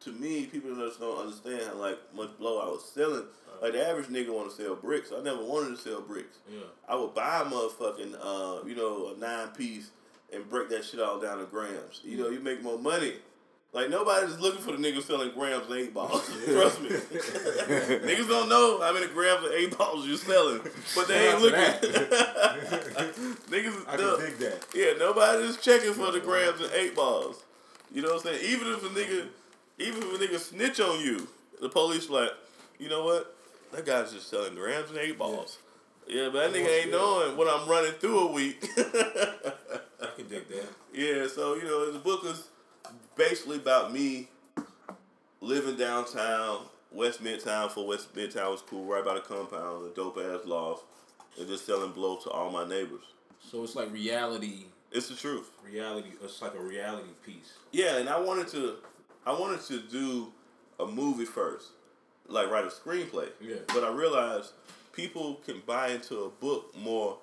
to me, people just don't understand how like much blow I was selling. Like the average nigga want to sell bricks. I never wanted to sell bricks. Yeah. I would buy a motherfucking, uh, you know, a nine piece and break that shit all down to grams. You know, you make more money. Like nobody's looking for the niggas selling grams and eight balls. Trust me. niggas don't know how many grams of eight balls you're selling, but they ain't looking. niggas, I no- can dig that. yeah, nobody's checking for the grams and eight balls. You know what I'm saying? Even if a nigga, even if a nigga snitch on you, the police like, you know what? That guy's just selling grams and eight balls. Yeah, but that nigga ain't Yeah. knowing what I'm running through a week. I can dig that. yeah, so you know, the book is basically about me living downtown, West Midtown. For West Midtown was cool, right by the compound, a dope ass loft, and just selling blow to all my neighbors. So it's like reality. It's the truth. Reality. It's like a reality piece. Yeah, and I wanted to, I wanted to do a movie first, like write a screenplay. Yeah. But I realized people can buy into a book more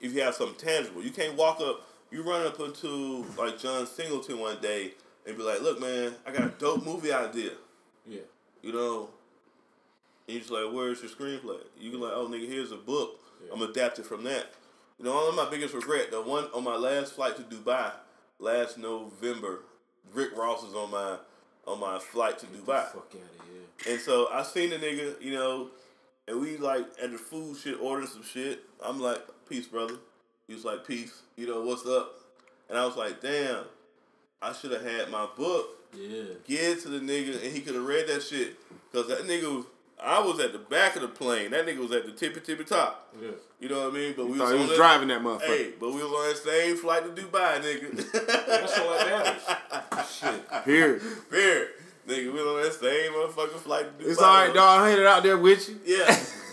if you have something tangible. You can't walk up, you run up into like John Singleton one day and be like, "Look, man, I got a dope movie idea." Yeah. You know. And you're just like, "Where's your screenplay?" You can like, "Oh, nigga, here's a book. Yeah. I'm adapted from that." You know, one of my biggest regret, the one on my last flight to Dubai, last November, Rick Ross was on my on my flight to Dubai. Fuck out of here. And so I seen the nigga, you know, and we like at the food shit ordering some shit. I'm like, peace, brother. He was like, peace. You know, what's up? And I was like, damn, I should have had my book, Yeah. give it to the nigga, and he could have read that shit. Cause that nigga was, I was at the back of the plane. That nigga was at the tippy tippy top. Yeah. You know what I mean? But we Thought was, he was the- driving that motherfucker. Hey, but we was on that same flight to Dubai, nigga. That's all that matters. Shit. Here. Fair. Nigga, we was on that same motherfucking flight to Dubai. It's all right, dog. I hit it out there with you. Yeah.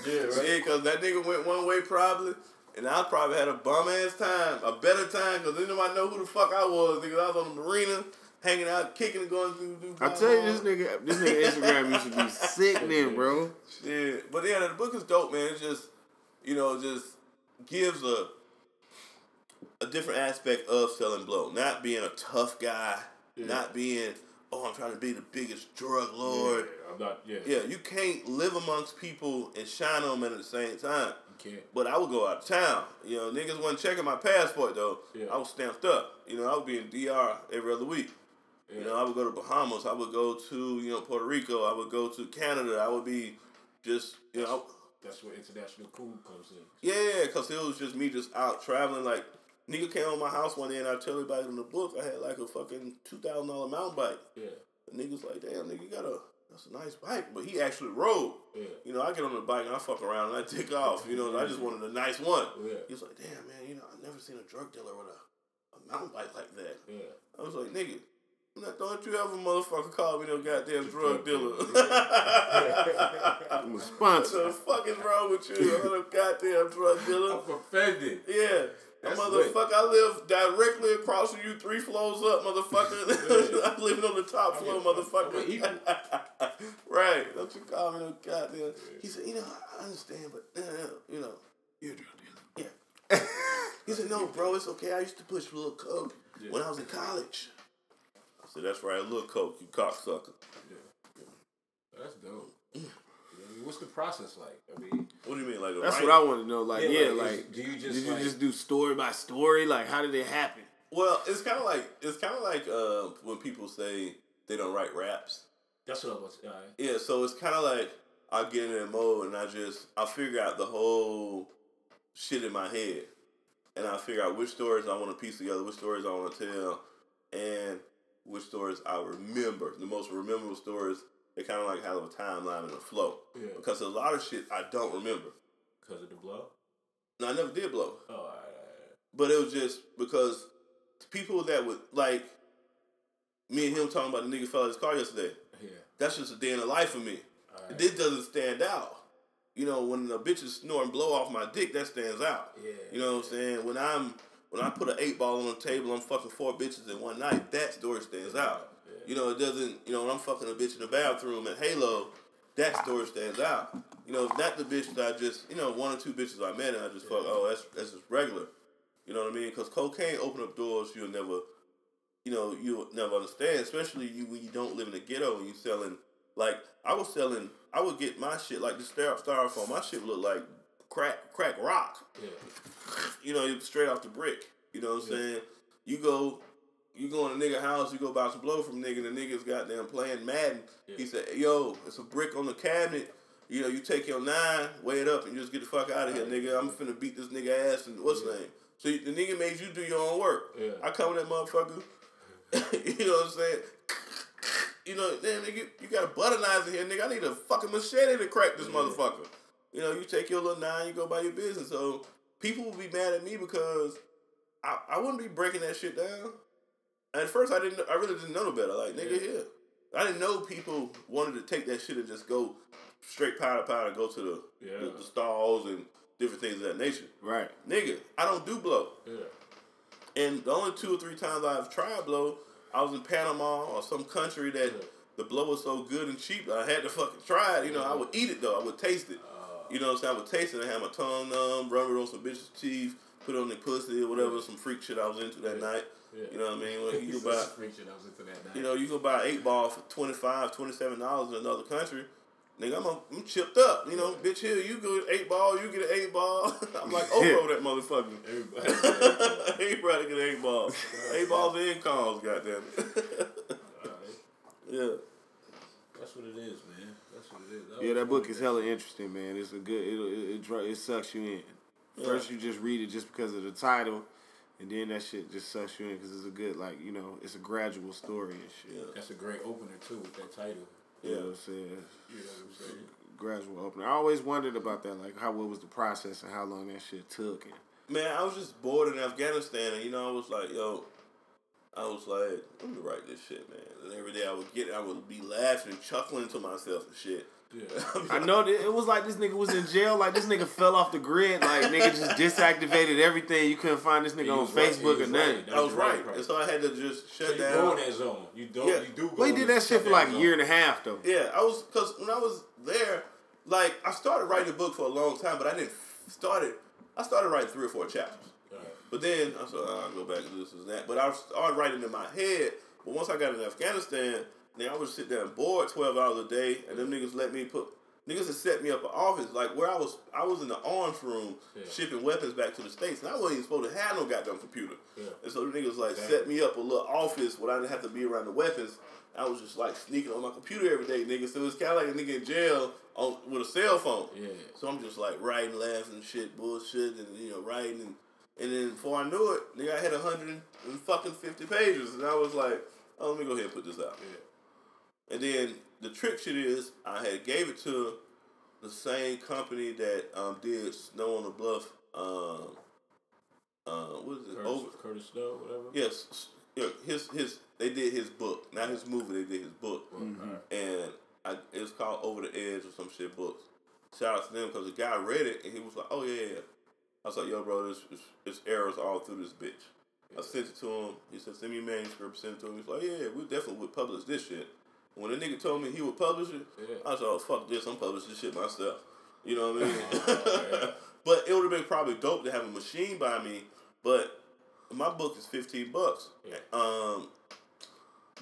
Yeah, right. Yeah, because that nigga went one way probably, and I probably had a bum ass time, a better time, because then nobody know who the fuck I was, nigga. I was on the marina, hanging out, kicking and going through. through I tell you, this uh, nigga, this nigga Instagram used to be sickening, bro. Yeah, but yeah, the book is dope, man. It's just, you know, just gives a a different aspect of selling blow. Not being a tough guy, not being, oh, I'm trying to be the biggest drug lord. Yeah, I'm not. Yeah. Yeah, you can't live amongst people and shine on them at the same time. Can't. But I would go out of town. You know, niggas wasn't checking my passport though. Yeah. I was stamped up. You know, I would be in DR every other week. You know, I would go to Bahamas. I would go to you know Puerto Rico. I would go to Canada. I would be just you know That's where international cool comes in. yeah, cause it was just me just out traveling. Like nigga came on my house one day and I tell everybody in the book I had like a fucking two thousand dollar mountain bike. Yeah. The nigga's like, damn, nigga, you got a that's a nice bike, but he actually rode. Yeah. You know, I get on the bike and I fuck around and I take off. You know, I just wanted a nice one. Yeah. He was like, damn, man, you know, I've never seen a drug dealer with a, a mountain bike like that. Yeah. I was like, nigga, don't you ever motherfucker call me no goddamn drug dealer. I'm a sponsor. What the fuck is wrong with you? I'm a goddamn drug dealer. I'm offended. Yeah. That's motherfucker, I live directly across from you, three floors up, motherfucker. I'm living on the top floor, I'm an motherfucker. equal. right. Don't you call me no goddamn. He said, you know, I understand, but, uh, you know, you're a drug dealer. Yeah. he said, no, bro, it's okay. I used to push a little coke when I was in college. I said, that's right, a little coke, you cocksucker. Yeah. That's dope. I mean, what's the process like? I mean, What do you mean, like a That's right- what I want to know. Like, Yeah, yeah, like, like, is- do you just, did you like- just do story by story? Like, how did it happen? Well, it's kind of like it's kind of like uh, when people say they don't write raps. that's what I was. All right. Yeah, so it's kind of like I get in that mode and I just I figure out the whole shit in my head, and I figure out which stories I want to piece together, which stories I want to tell, and which stories I remember. The most memorable stories they kind of like have a timeline and a flow. Yeah. Because a lot of shit I don't remember. Because of the blow. No, I never did blow. Oh, all right, all right. But it was just because people that would like me and him talking about the nigga fell out his car yesterday. Yeah. That's just a day in the life for me. Alright. This doesn't stand out. You know, when the bitch is snoring blow off my dick, that stands out. Yeah. You know what I'm saying? When I'm when I put an eight ball on the table, I'm fucking four bitches in one night. That story stands out. Yeah. You know, it doesn't. You know, when I'm fucking a bitch in the bathroom at Halo, that story stands out. You know, not the bitch that I just, you know, one or two bitches I met and I just fuck. Oh, that's that's just regular. You know what I mean? Because cocaine open up doors you'll never, you know, you'll never understand. Especially you when you don't live in the ghetto and you selling. Like I was selling, I would get my shit like the styrofoam. My shit would look like crack crack rock Yeah. you know, you straight off the brick. You know what I'm saying? You go, you go in a nigga house, you go buy some blow from nigga, the nigga's goddamn playing Madden. He said, yo, it's a brick on the cabinet. You know, you take your nine, weigh it up, and you just get the fuck out of here, nigga. I'm finna beat this nigga ass and what's his name? So the nigga made you do your own work. Yeah. I come with that motherfucker. you know what I'm saying? You know, damn nigga, you got a butter knife in here, nigga. I need a fucking machete to crack this motherfucker. You know, you take your little nine, you go by your business. So people will be mad at me because I, I wouldn't be breaking that shit down. At first, I didn't. I really didn't know no better. Like nigga, Yeah. here, I didn't know people wanted to take that shit and just go straight powder powder, and go to the Yeah. the, the stalls and different things of that nature. Right. Nigga, I don't do blow. Yeah. And the only two or three times I've tried blow, I was in Panama or some country that Yeah. the blow was so good and cheap that I had to fucking try it. You know, I would eat it though. I would taste it. You know what I'm saying? I would taste it and have my tongue numb, rub it on some bitch's teeth, put it on their pussy or whatever, Yeah. some freak shit I was into that Yeah. night. Yeah. You know what I mean? When you buy, freak shit I was into that night. you know, you go buy an eight ball for 25 dollars in another country. Nigga, I'm, I'm chipped up. You know, bitch, here you go eight ball, you get an eight ball. I'm like over that motherfucker. Everybody. Everybody get eight balls. eight balls and calls, goddamn it. Alright. yeah. That's what it is, man. That's what it is. Yeah, that book is hella interesting, man. It's a good. It it it, it sucks you in. First, you just read it just because of the title, and then that shit just sucks you in because it's a good, like you know, it's a gradual story and shit. Yeah. That's a great opener too with that title. You know Yeah. what I'm saying? You know what I'm saying? Gradual opener. I always wondered about that, like how what was the process and how long that shit took. And Man, I was just bored in Afghanistan, and you know, I was like, yo, I was like, let me write this shit, man. And every day I would get, it, I would be laughing chuckling to myself and shit. Yeah. I know that it was like this nigga was in jail, like this nigga fell off the grid, like nigga just deactivated everything. You couldn't find this nigga He on was right, Facebook or nothing. right. That I was was right, right, right. and so I had to just So shut you down. go in that zone. You don't. Yeah. You do go. Well, he did that shit for like a year and a half though. Yeah, I was because when I was there, like I started writing a book for a long time, but I didn't start it. I started writing three or four chapters, Alright. But then I said "Oh, I'll go back and do this and that. But I started writing in my head. But once I got in Afghanistan, then I would sit there and board twelve hours a day, and them niggas let me put. Niggas had set me up an office like where I was. I was in the arms room Yeah. shipping weapons back to the states, and I wasn't even supposed to have no goddamn computer. Yeah. And so the niggas like Exactly. set me up a little office where I didn't have to be around the weapons. I was just like sneaking on my computer every day, nigga. So it's kind of like a nigga in jail on with a cell phone. Yeah. So I'm just like writing, laughing, shit, bullshit, and you know writing, and, and then before I knew it, nigga, I had a hundred and fucking fifty pages, and I was like, oh, let me go ahead and put this out. Yeah. And then the trick shit is, I had gave it to the same company that um, did Snow on the Bluff. Um, uh, what is it? Curtis, Over, Curtis Snow, whatever. Yes, yeah, his his they did his book, not his movie. They did his book, Alright. and I, it was called Over the Edge or some shit books. Shout out to them because the guy read it and he was like, "Oh yeah, yeah." Yeah." I was like, "Yo, bro, there's, there's, errors all through this bitch." I sent it to him. He said, "Send me a manuscript." Sent it to him. He's like, "Yeah, we definitely would publish this shit." When the nigga told me he would publish it, Yeah. I was like, "Oh fuck this! I'm publishing this shit myself." You know what I mean? yeah. but it would have been probably dope to have a machine by me. But my book is fifteen bucks. Yeah. Um,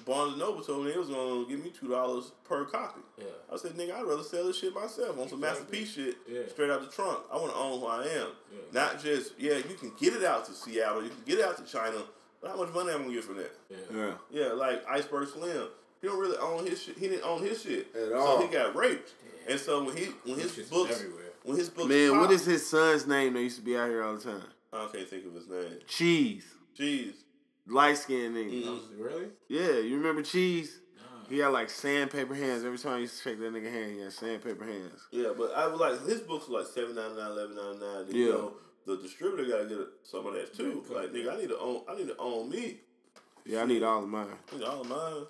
Barnes and Noble told me they was gonna give me two dollars per copy. Yeah. I said, nigga, I'd rather sell this shit myself on some Exactly. masterpiece shit Yeah. straight out the trunk. I want to own who I am, Yeah. not just yeah. You can get it out to Seattle, you can get it out to China, but how much money am I'm gonna get from that? Yeah. Yeah. Yeah, like Iceberg Slim, he don't really own his shit. He didn't own his shit At all. so he got raped. And so when he when his This books everywhere. when his books Man, what popped- is his son's name that used to be out here all the time? I can't think of his name. Cheese. Jeez. Light skinned nigga. Mm. Was- Really? Yeah, you remember Cheese? He had like sandpaper hands. Every time I used to shake that nigga hand, he had sandpaper hands. Yeah, but I was like his books were like seven ninety nine, eleven ninety nine. Yeah. You know, the distributor gotta get some of that too. Yeah, Like nigga, I need to own. I need to own me. Yeah, I need all of mine. I need all of mine.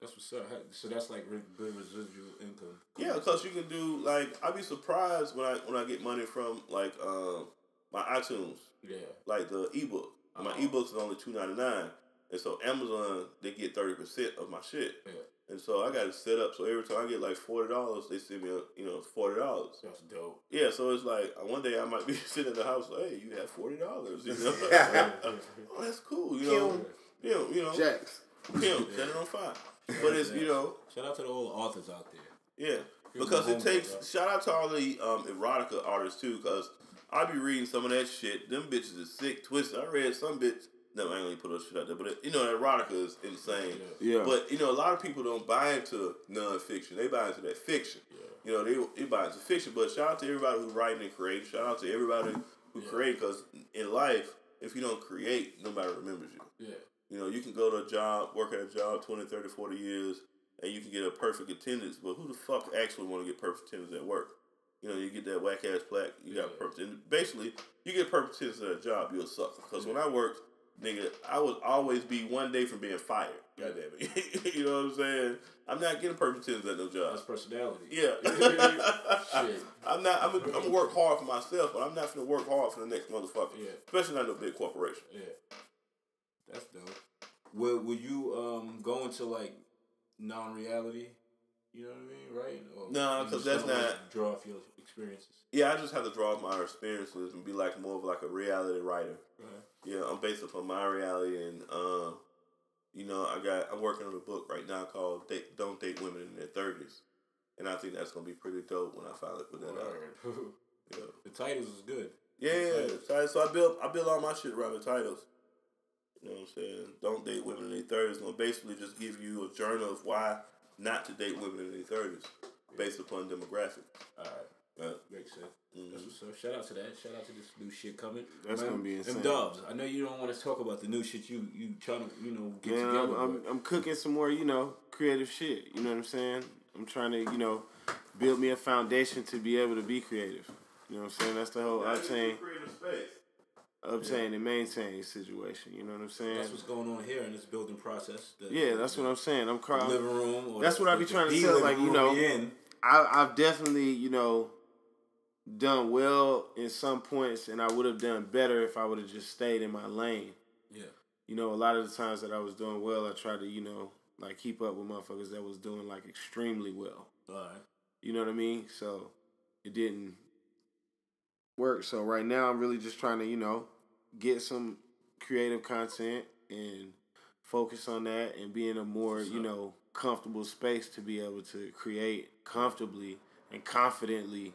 That's what's up. So that's like good residual income. Yeah, because you can do like I'd be surprised when I when I get money from like um my iTunes, Yeah. like the ebook. My Oh. ebooks is only two ninety nine, and so Amazon they get thirty percent of my shit. Yeah. And so I got it set up so every time I get like forty dollars, they send me a, you know forty dollars. That's dope. Yeah, so it's like one day I might be sitting in the house like, hey, you have forty dollars, you know? oh, that's cool, you know. You know, you know, Jacks. him, set it on fire. But it's you know, Shout out to all the old authors out there. yeah, Here's because it takes. bro. Shout out to all the um, erotica artists too, because I be reading some of that shit. Them bitches is sick, twisted. I read some bitch. No, I ain't gonna put those shit out there, but it, you know, erotica is insane. Yeah. But you know, a lot of people don't buy into nonfiction. They buy into that fiction. Yeah. You know, they, they buy into fiction. But shout out to everybody who's writing and creating. Shout out to everybody who Yeah. create because in life, if you don't create, nobody remembers you. Yeah. You know, you can go to a job, work at a job 20, 30, 40 years, and you can get a perfect attendance. But who the fuck actually want to get perfect attendance at work? You know, you get that whack ass plaque, you got Yeah. perfect. And basically, you get attendance at a job, you're a sucker. Because when I worked, nigga, I would always be one day from being fired. God damn it. you know what I'm saying? I'm not getting perfect tens at no job. That's personality. Yeah. Shit. I'm not. I'm. Gonna, I'm gonna work hard for myself, but I'm not gonna work hard for the next motherfucker. Yeah. Especially not no big corporation. Yeah, that's dope. Will Will you um go into like non-reality? You know what I mean, right? Or No, you 'cause just that's gonna, like, not- draw off your experiences. Yeah, I just have to draw off my experiences and be like more of like a reality writer. Right. Yeah, I'm based upon my reality, and um, you know, I got I'm working on a book right now called date, "Don't Date Women in Their 30s. and I think that's gonna be pretty dope when I finally put that out. Yeah, the titles is good. yeah. yeah. So, so I built I build all my shit around the titles. You know what I'm saying? Don't date women in their thirties. Gonna basically just give you a journal of why not to date women in their thirties, based upon demographics. All right. Yeah. Makes sense. Mhm. That's what's up. Shout out to that. Shout out to this new shit coming. That's Man, gonna be Them insane. dubs. I know you don't want to talk about the new shit you you trying to you know get Man, I'm, together. I'm, I'm cooking some more, you know, creative shit. You know what I'm saying? I'm trying to, you know, build me a foundation to be able to be creative. You know what I'm saying? That's the whole obtain, creative space. Obtain and maintain situation. You know what I'm saying? that's what's going on here in this building process. The, Yeah, that's what I'm saying. I'm the crying. living room. Or That's the- what I be the- trying to the tell, like, you know, in. I, I've definitely, you know, done well in some points, and I would have done better if I would have just stayed in my lane. Yeah. You know, a lot of the times that I was doing well, I tried to, you know, like keep up with motherfuckers that was doing like extremely well. All right. You know what I mean? So it didn't work. So right now I'm really just trying to, you know, get some creative content and focus on that and be in a more, you know, comfortable space to be able to create comfortably and confidently.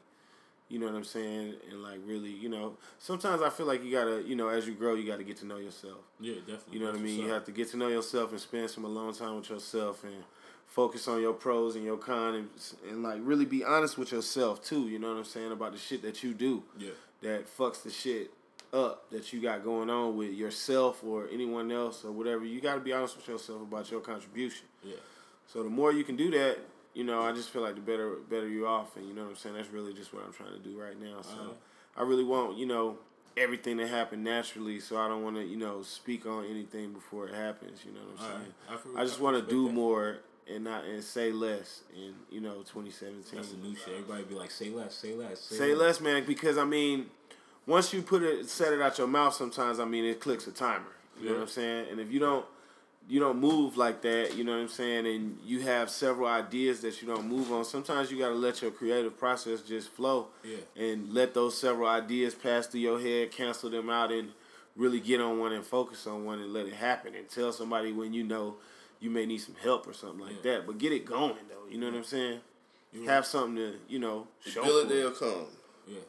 You know what I'm saying? And like really, you know, sometimes I feel like you gotta, you know, as you grow, you gotta get to know yourself. Yeah, definitely. You know what I mean? You have to get to know yourself and spend some alone time with yourself and focus on your pros and your cons and, and like really be honest with yourself too. You know what I'm saying about the shit that you do Yeah. that fucks the shit up that you got going on with yourself or anyone else or whatever. You got to be honest with yourself about your contribution. Yeah. So the more you can do that, you know, I just feel like the better better you off, and you know what I'm saying. That's really just what I'm trying to do right now. So Alright. I really want you know everything to happen naturally. So I don't want to you know speak on anything before it happens. You know what I'm All saying. right. I, I just want to do that. more and not and say less in you know 2017. That's the new shit. Everybody be like, say less, say less, say, Say less, man, because I mean, once you put it, set it out your mouth, sometimes I mean, it clicks a timer. You know what I'm saying? And if you don't, you don't move like that. You know what I'm saying? And you have several ideas that you don't move on. Sometimes you got to let your creative process just flow. Yeah. And let those several ideas pass through your head, cancel them out, and really get on one and focus on one and let it happen. And tell somebody when you know you may need some help or something like Yeah. that. But get it going though. You know what I'm saying? You Have something to you know show. Feel it, for it, they'll come. Yeah.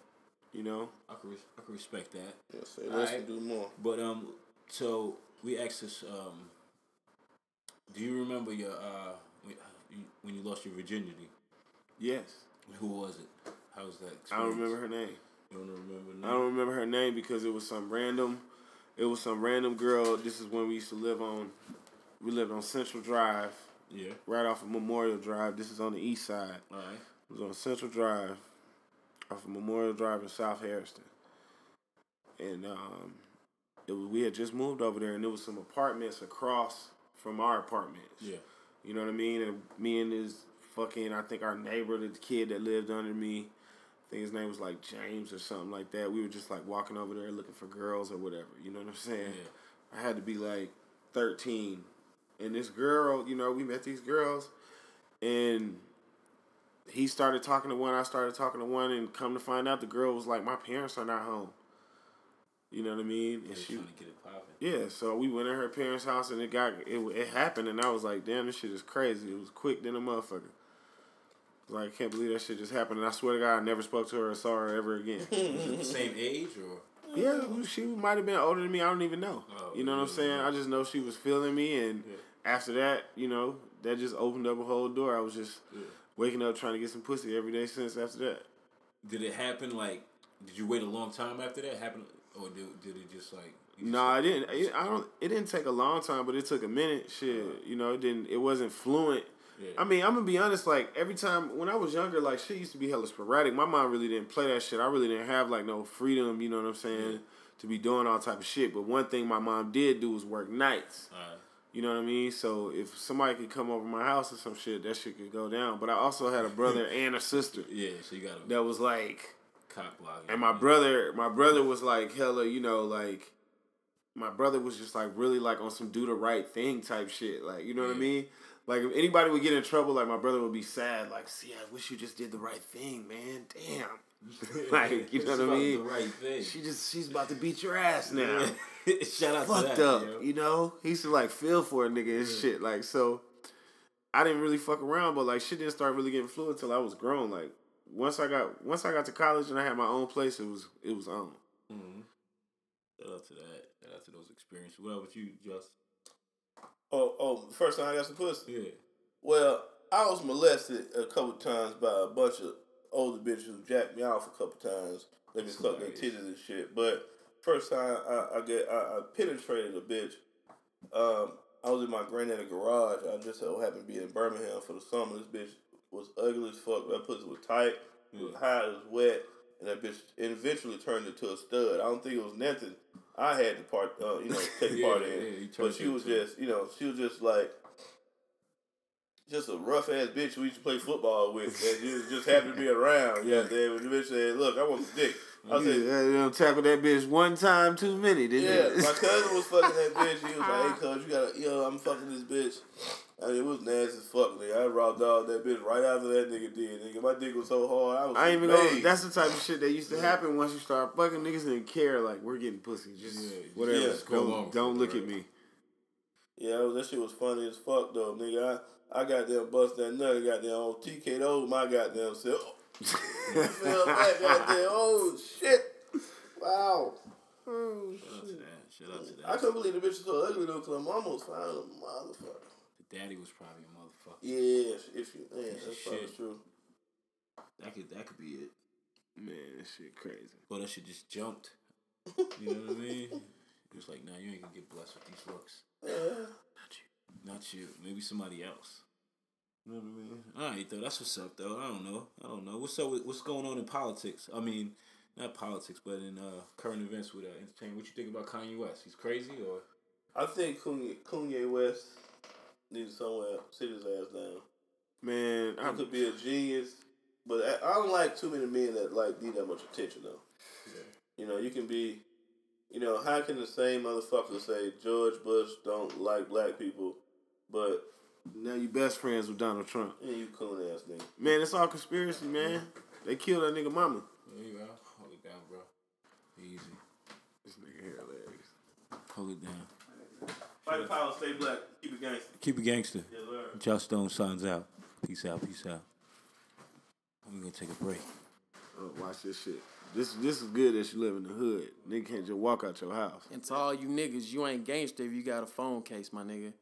You know. I can, res- I can respect that. Yeah, say less Alright. and do more. But um, so we asked this. Um, do you remember your uh when you, lost your virginity? Yes. Who was it? How was that? Experience? I don't remember her name. You don't remember? I don't remember her name because it was some random. It was some random girl. This is when we used to live on. We lived on Central Drive, Yeah. right off of Memorial Drive. This is on the east side. All right. It was on Central Drive, off of Memorial Drive in South Harrison. And um, it was, we had just moved over there, and there was some apartments across from our apartments. Yeah. You know what I mean? And me and this fucking, I think our neighbor, the kid that lived under me, I think his name was like James or something like that. We were just like walking over there looking for girls or whatever. You know what I'm saying? Yeah. I had to be like 13. And this girl, you know, we met these girls and he started talking to one, I started talking to one, and come to find out the girl was like, My parents are not home. You know what I mean? And she trying to get it popping. yeah, so we went in her parents' house and it got it, it happened and I was like, damn, this shit is crazy. It was quick than a motherfucker. Like, I can't believe that shit just happened. And I swear to God, I never spoke to her or saw her ever again. Was it the same age or? yeah, she might have been older than me. I don't even know. Oh, you know what I'm yeah, saying? I just know she was feeling me, and Yeah. after that, you know, that just opened up a whole door. I was just Yeah. Waking up trying to get some pussy every day since after that. Did it happen like? Did you wait a long time after that happened, or did, did it just like? No, I didn't. It, I don't. It didn't take a long time, but it took a minute. Shit, you know, it didn't. It wasn't fluent. Yeah. I mean, I'm gonna be honest. Like every time when I was younger, like shit used to be hella sporadic. My mom really didn't play that shit. I really didn't have like no freedom. You know what I'm saying? to be doing all type of shit. But one thing my mom did do was work nights. You know what I mean? So if somebody could come over my house or some shit, that shit could go down. But I also had a brother and a sister Yeah, so you got a that was like cock block. and my brother, my brother was like hella, you know, like my brother was just like really like on some do the right thing type shit. Like, you know what I mean? Like if anybody would get in trouble, like my brother would be sad, like, see, I wish you just did the right thing, man. Damn. like, you know what I mean? The right thing. She just she's about to beat your ass now. Shout out Fucked to that, up, yo. you know? He used to like feel for a nigga and shit. Like so I didn't really fuck around, but like shit didn't start really getting fluid until I was grown. Like once I got once I got to college and I had my own place, it was it was on. Mhm. Shout out to that. Shout out to those experiences. What about you, Just? Oh, oh, first time I got some pussy. Yeah. Well, I was molested a couple times by a bunch of older bitches who jacked me off a couple times. Let me That's suck their titties and shit. But first time I, I get I, I penetrated a bitch. Um, I was in my granddaddy's garage. I just so happened to be in Birmingham for the summer. This bitch was ugly as fuck. That pussy was tight, it was Yeah. high, it was wet, and that bitch eventually turned into a stud. I don't think it was nothing. I had to part, uh, you know, take Yeah, part in. turned but she was just, you know, she was just like just a rough ass bitch we used to play football with that just, just happened to be around. Yeah, there when the bitch said, "Look, I want some dick." I said, uh, you know, tackle that bitch one time too many, didn't "Yeah." you? My cousin was fucking that bitch. He was like, "Hey, cuz, you gotta, yo, I'm fucking this bitch." I mean, it was nasty as fuck, nigga. I raw dog that bitch right after that nigga did, nigga. My dick was so hard, I was. I ain't even gonna. That's the type of shit that used to happen once you start fucking. Niggas didn't care. Like we're getting pussy, just Yeah, whatever. yeah. Go don't with don't look right. at me. Yeah, that that shit was funny as fuck though, nigga. I, I got them bust that nut, and goddamn on TKO my goddamn self. fell back, goddamn. Oh shit! Wow. Oh Shout out to shit. that. Shout out to that. I couldn't believe the bitch was so ugly though, cause I'm almost found a motherfucker. The daddy was probably a motherfucker. Yeah, if you, yeah, that's Shit. probably true. That could that could be it. Man, that shit crazy. Or that shit just jumped. You know what I mean? It was like, nah, you ain't gonna get blessed with these looks. Yeah. Not you. Maybe somebody else. You know what I mean? All right, though. That's what's up, though. I don't know. I don't know. What's up? With, what's going on in politics? I mean, not politics, but in uh, current events with uh, entertainment. What you think about Kanye West? He's crazy, or I think Kanye, Kanye West needs somewhere sit his ass down. Man, He I'm, could be a genius, but I, I don't like too many men that like need that much attention though. You know, you can be, you know, how can the same motherfucker say George Bush don't like black people, but now you best friends with Donald Trump. yeah, you coon ass nigga. Man, it's all conspiracy, man. They killed that nigga mama. there you go. Hold it down, bro. Easy. This nigga here hilarious. Hold it down. Fight the power, stay black, keep it gangster. Keep it gangster. Yes, sir. Just Stone signs out. Peace out. Peace out. I'm gonna take a break. Oh, watch this shit. This this is good that you live in the hood. Nigga can't just walk out your house. And to all you niggas, you ain't gangster if you got a phone case, my nigga.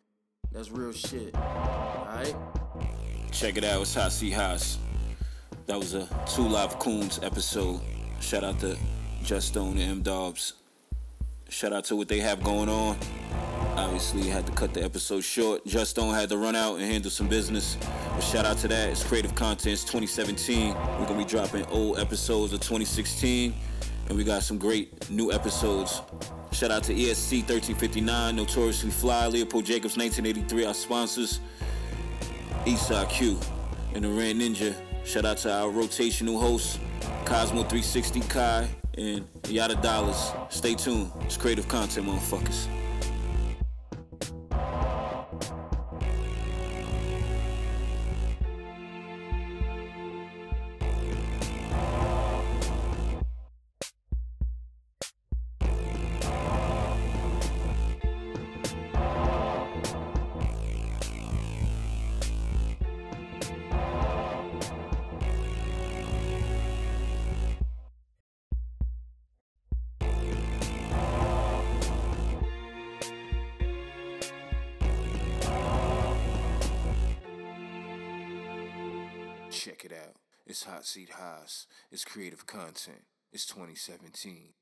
That's real shit. Alright? Check it out, it's C Haas. That was a Two Live Coons episode. Shout out to Just Stone and M Dobbs. Shout out to what they have going on. Obviously, had to cut the episode short. Just Stone had to run out and handle some business. But shout out to that. It's Creative Contents 2017. We're gonna be dropping old episodes of 2016. And we got some great new episodes. Shout out to ESC 1359, Notoriously Fly, Leopold Jacobs 1983, our sponsors. Eastside Q and the Ran Ninja. Shout out to our rotational hosts, Cosmo 360 Kai and Yada Dollars. Stay tuned. It's creative content, motherfuckers. It's creative content. It's 2017.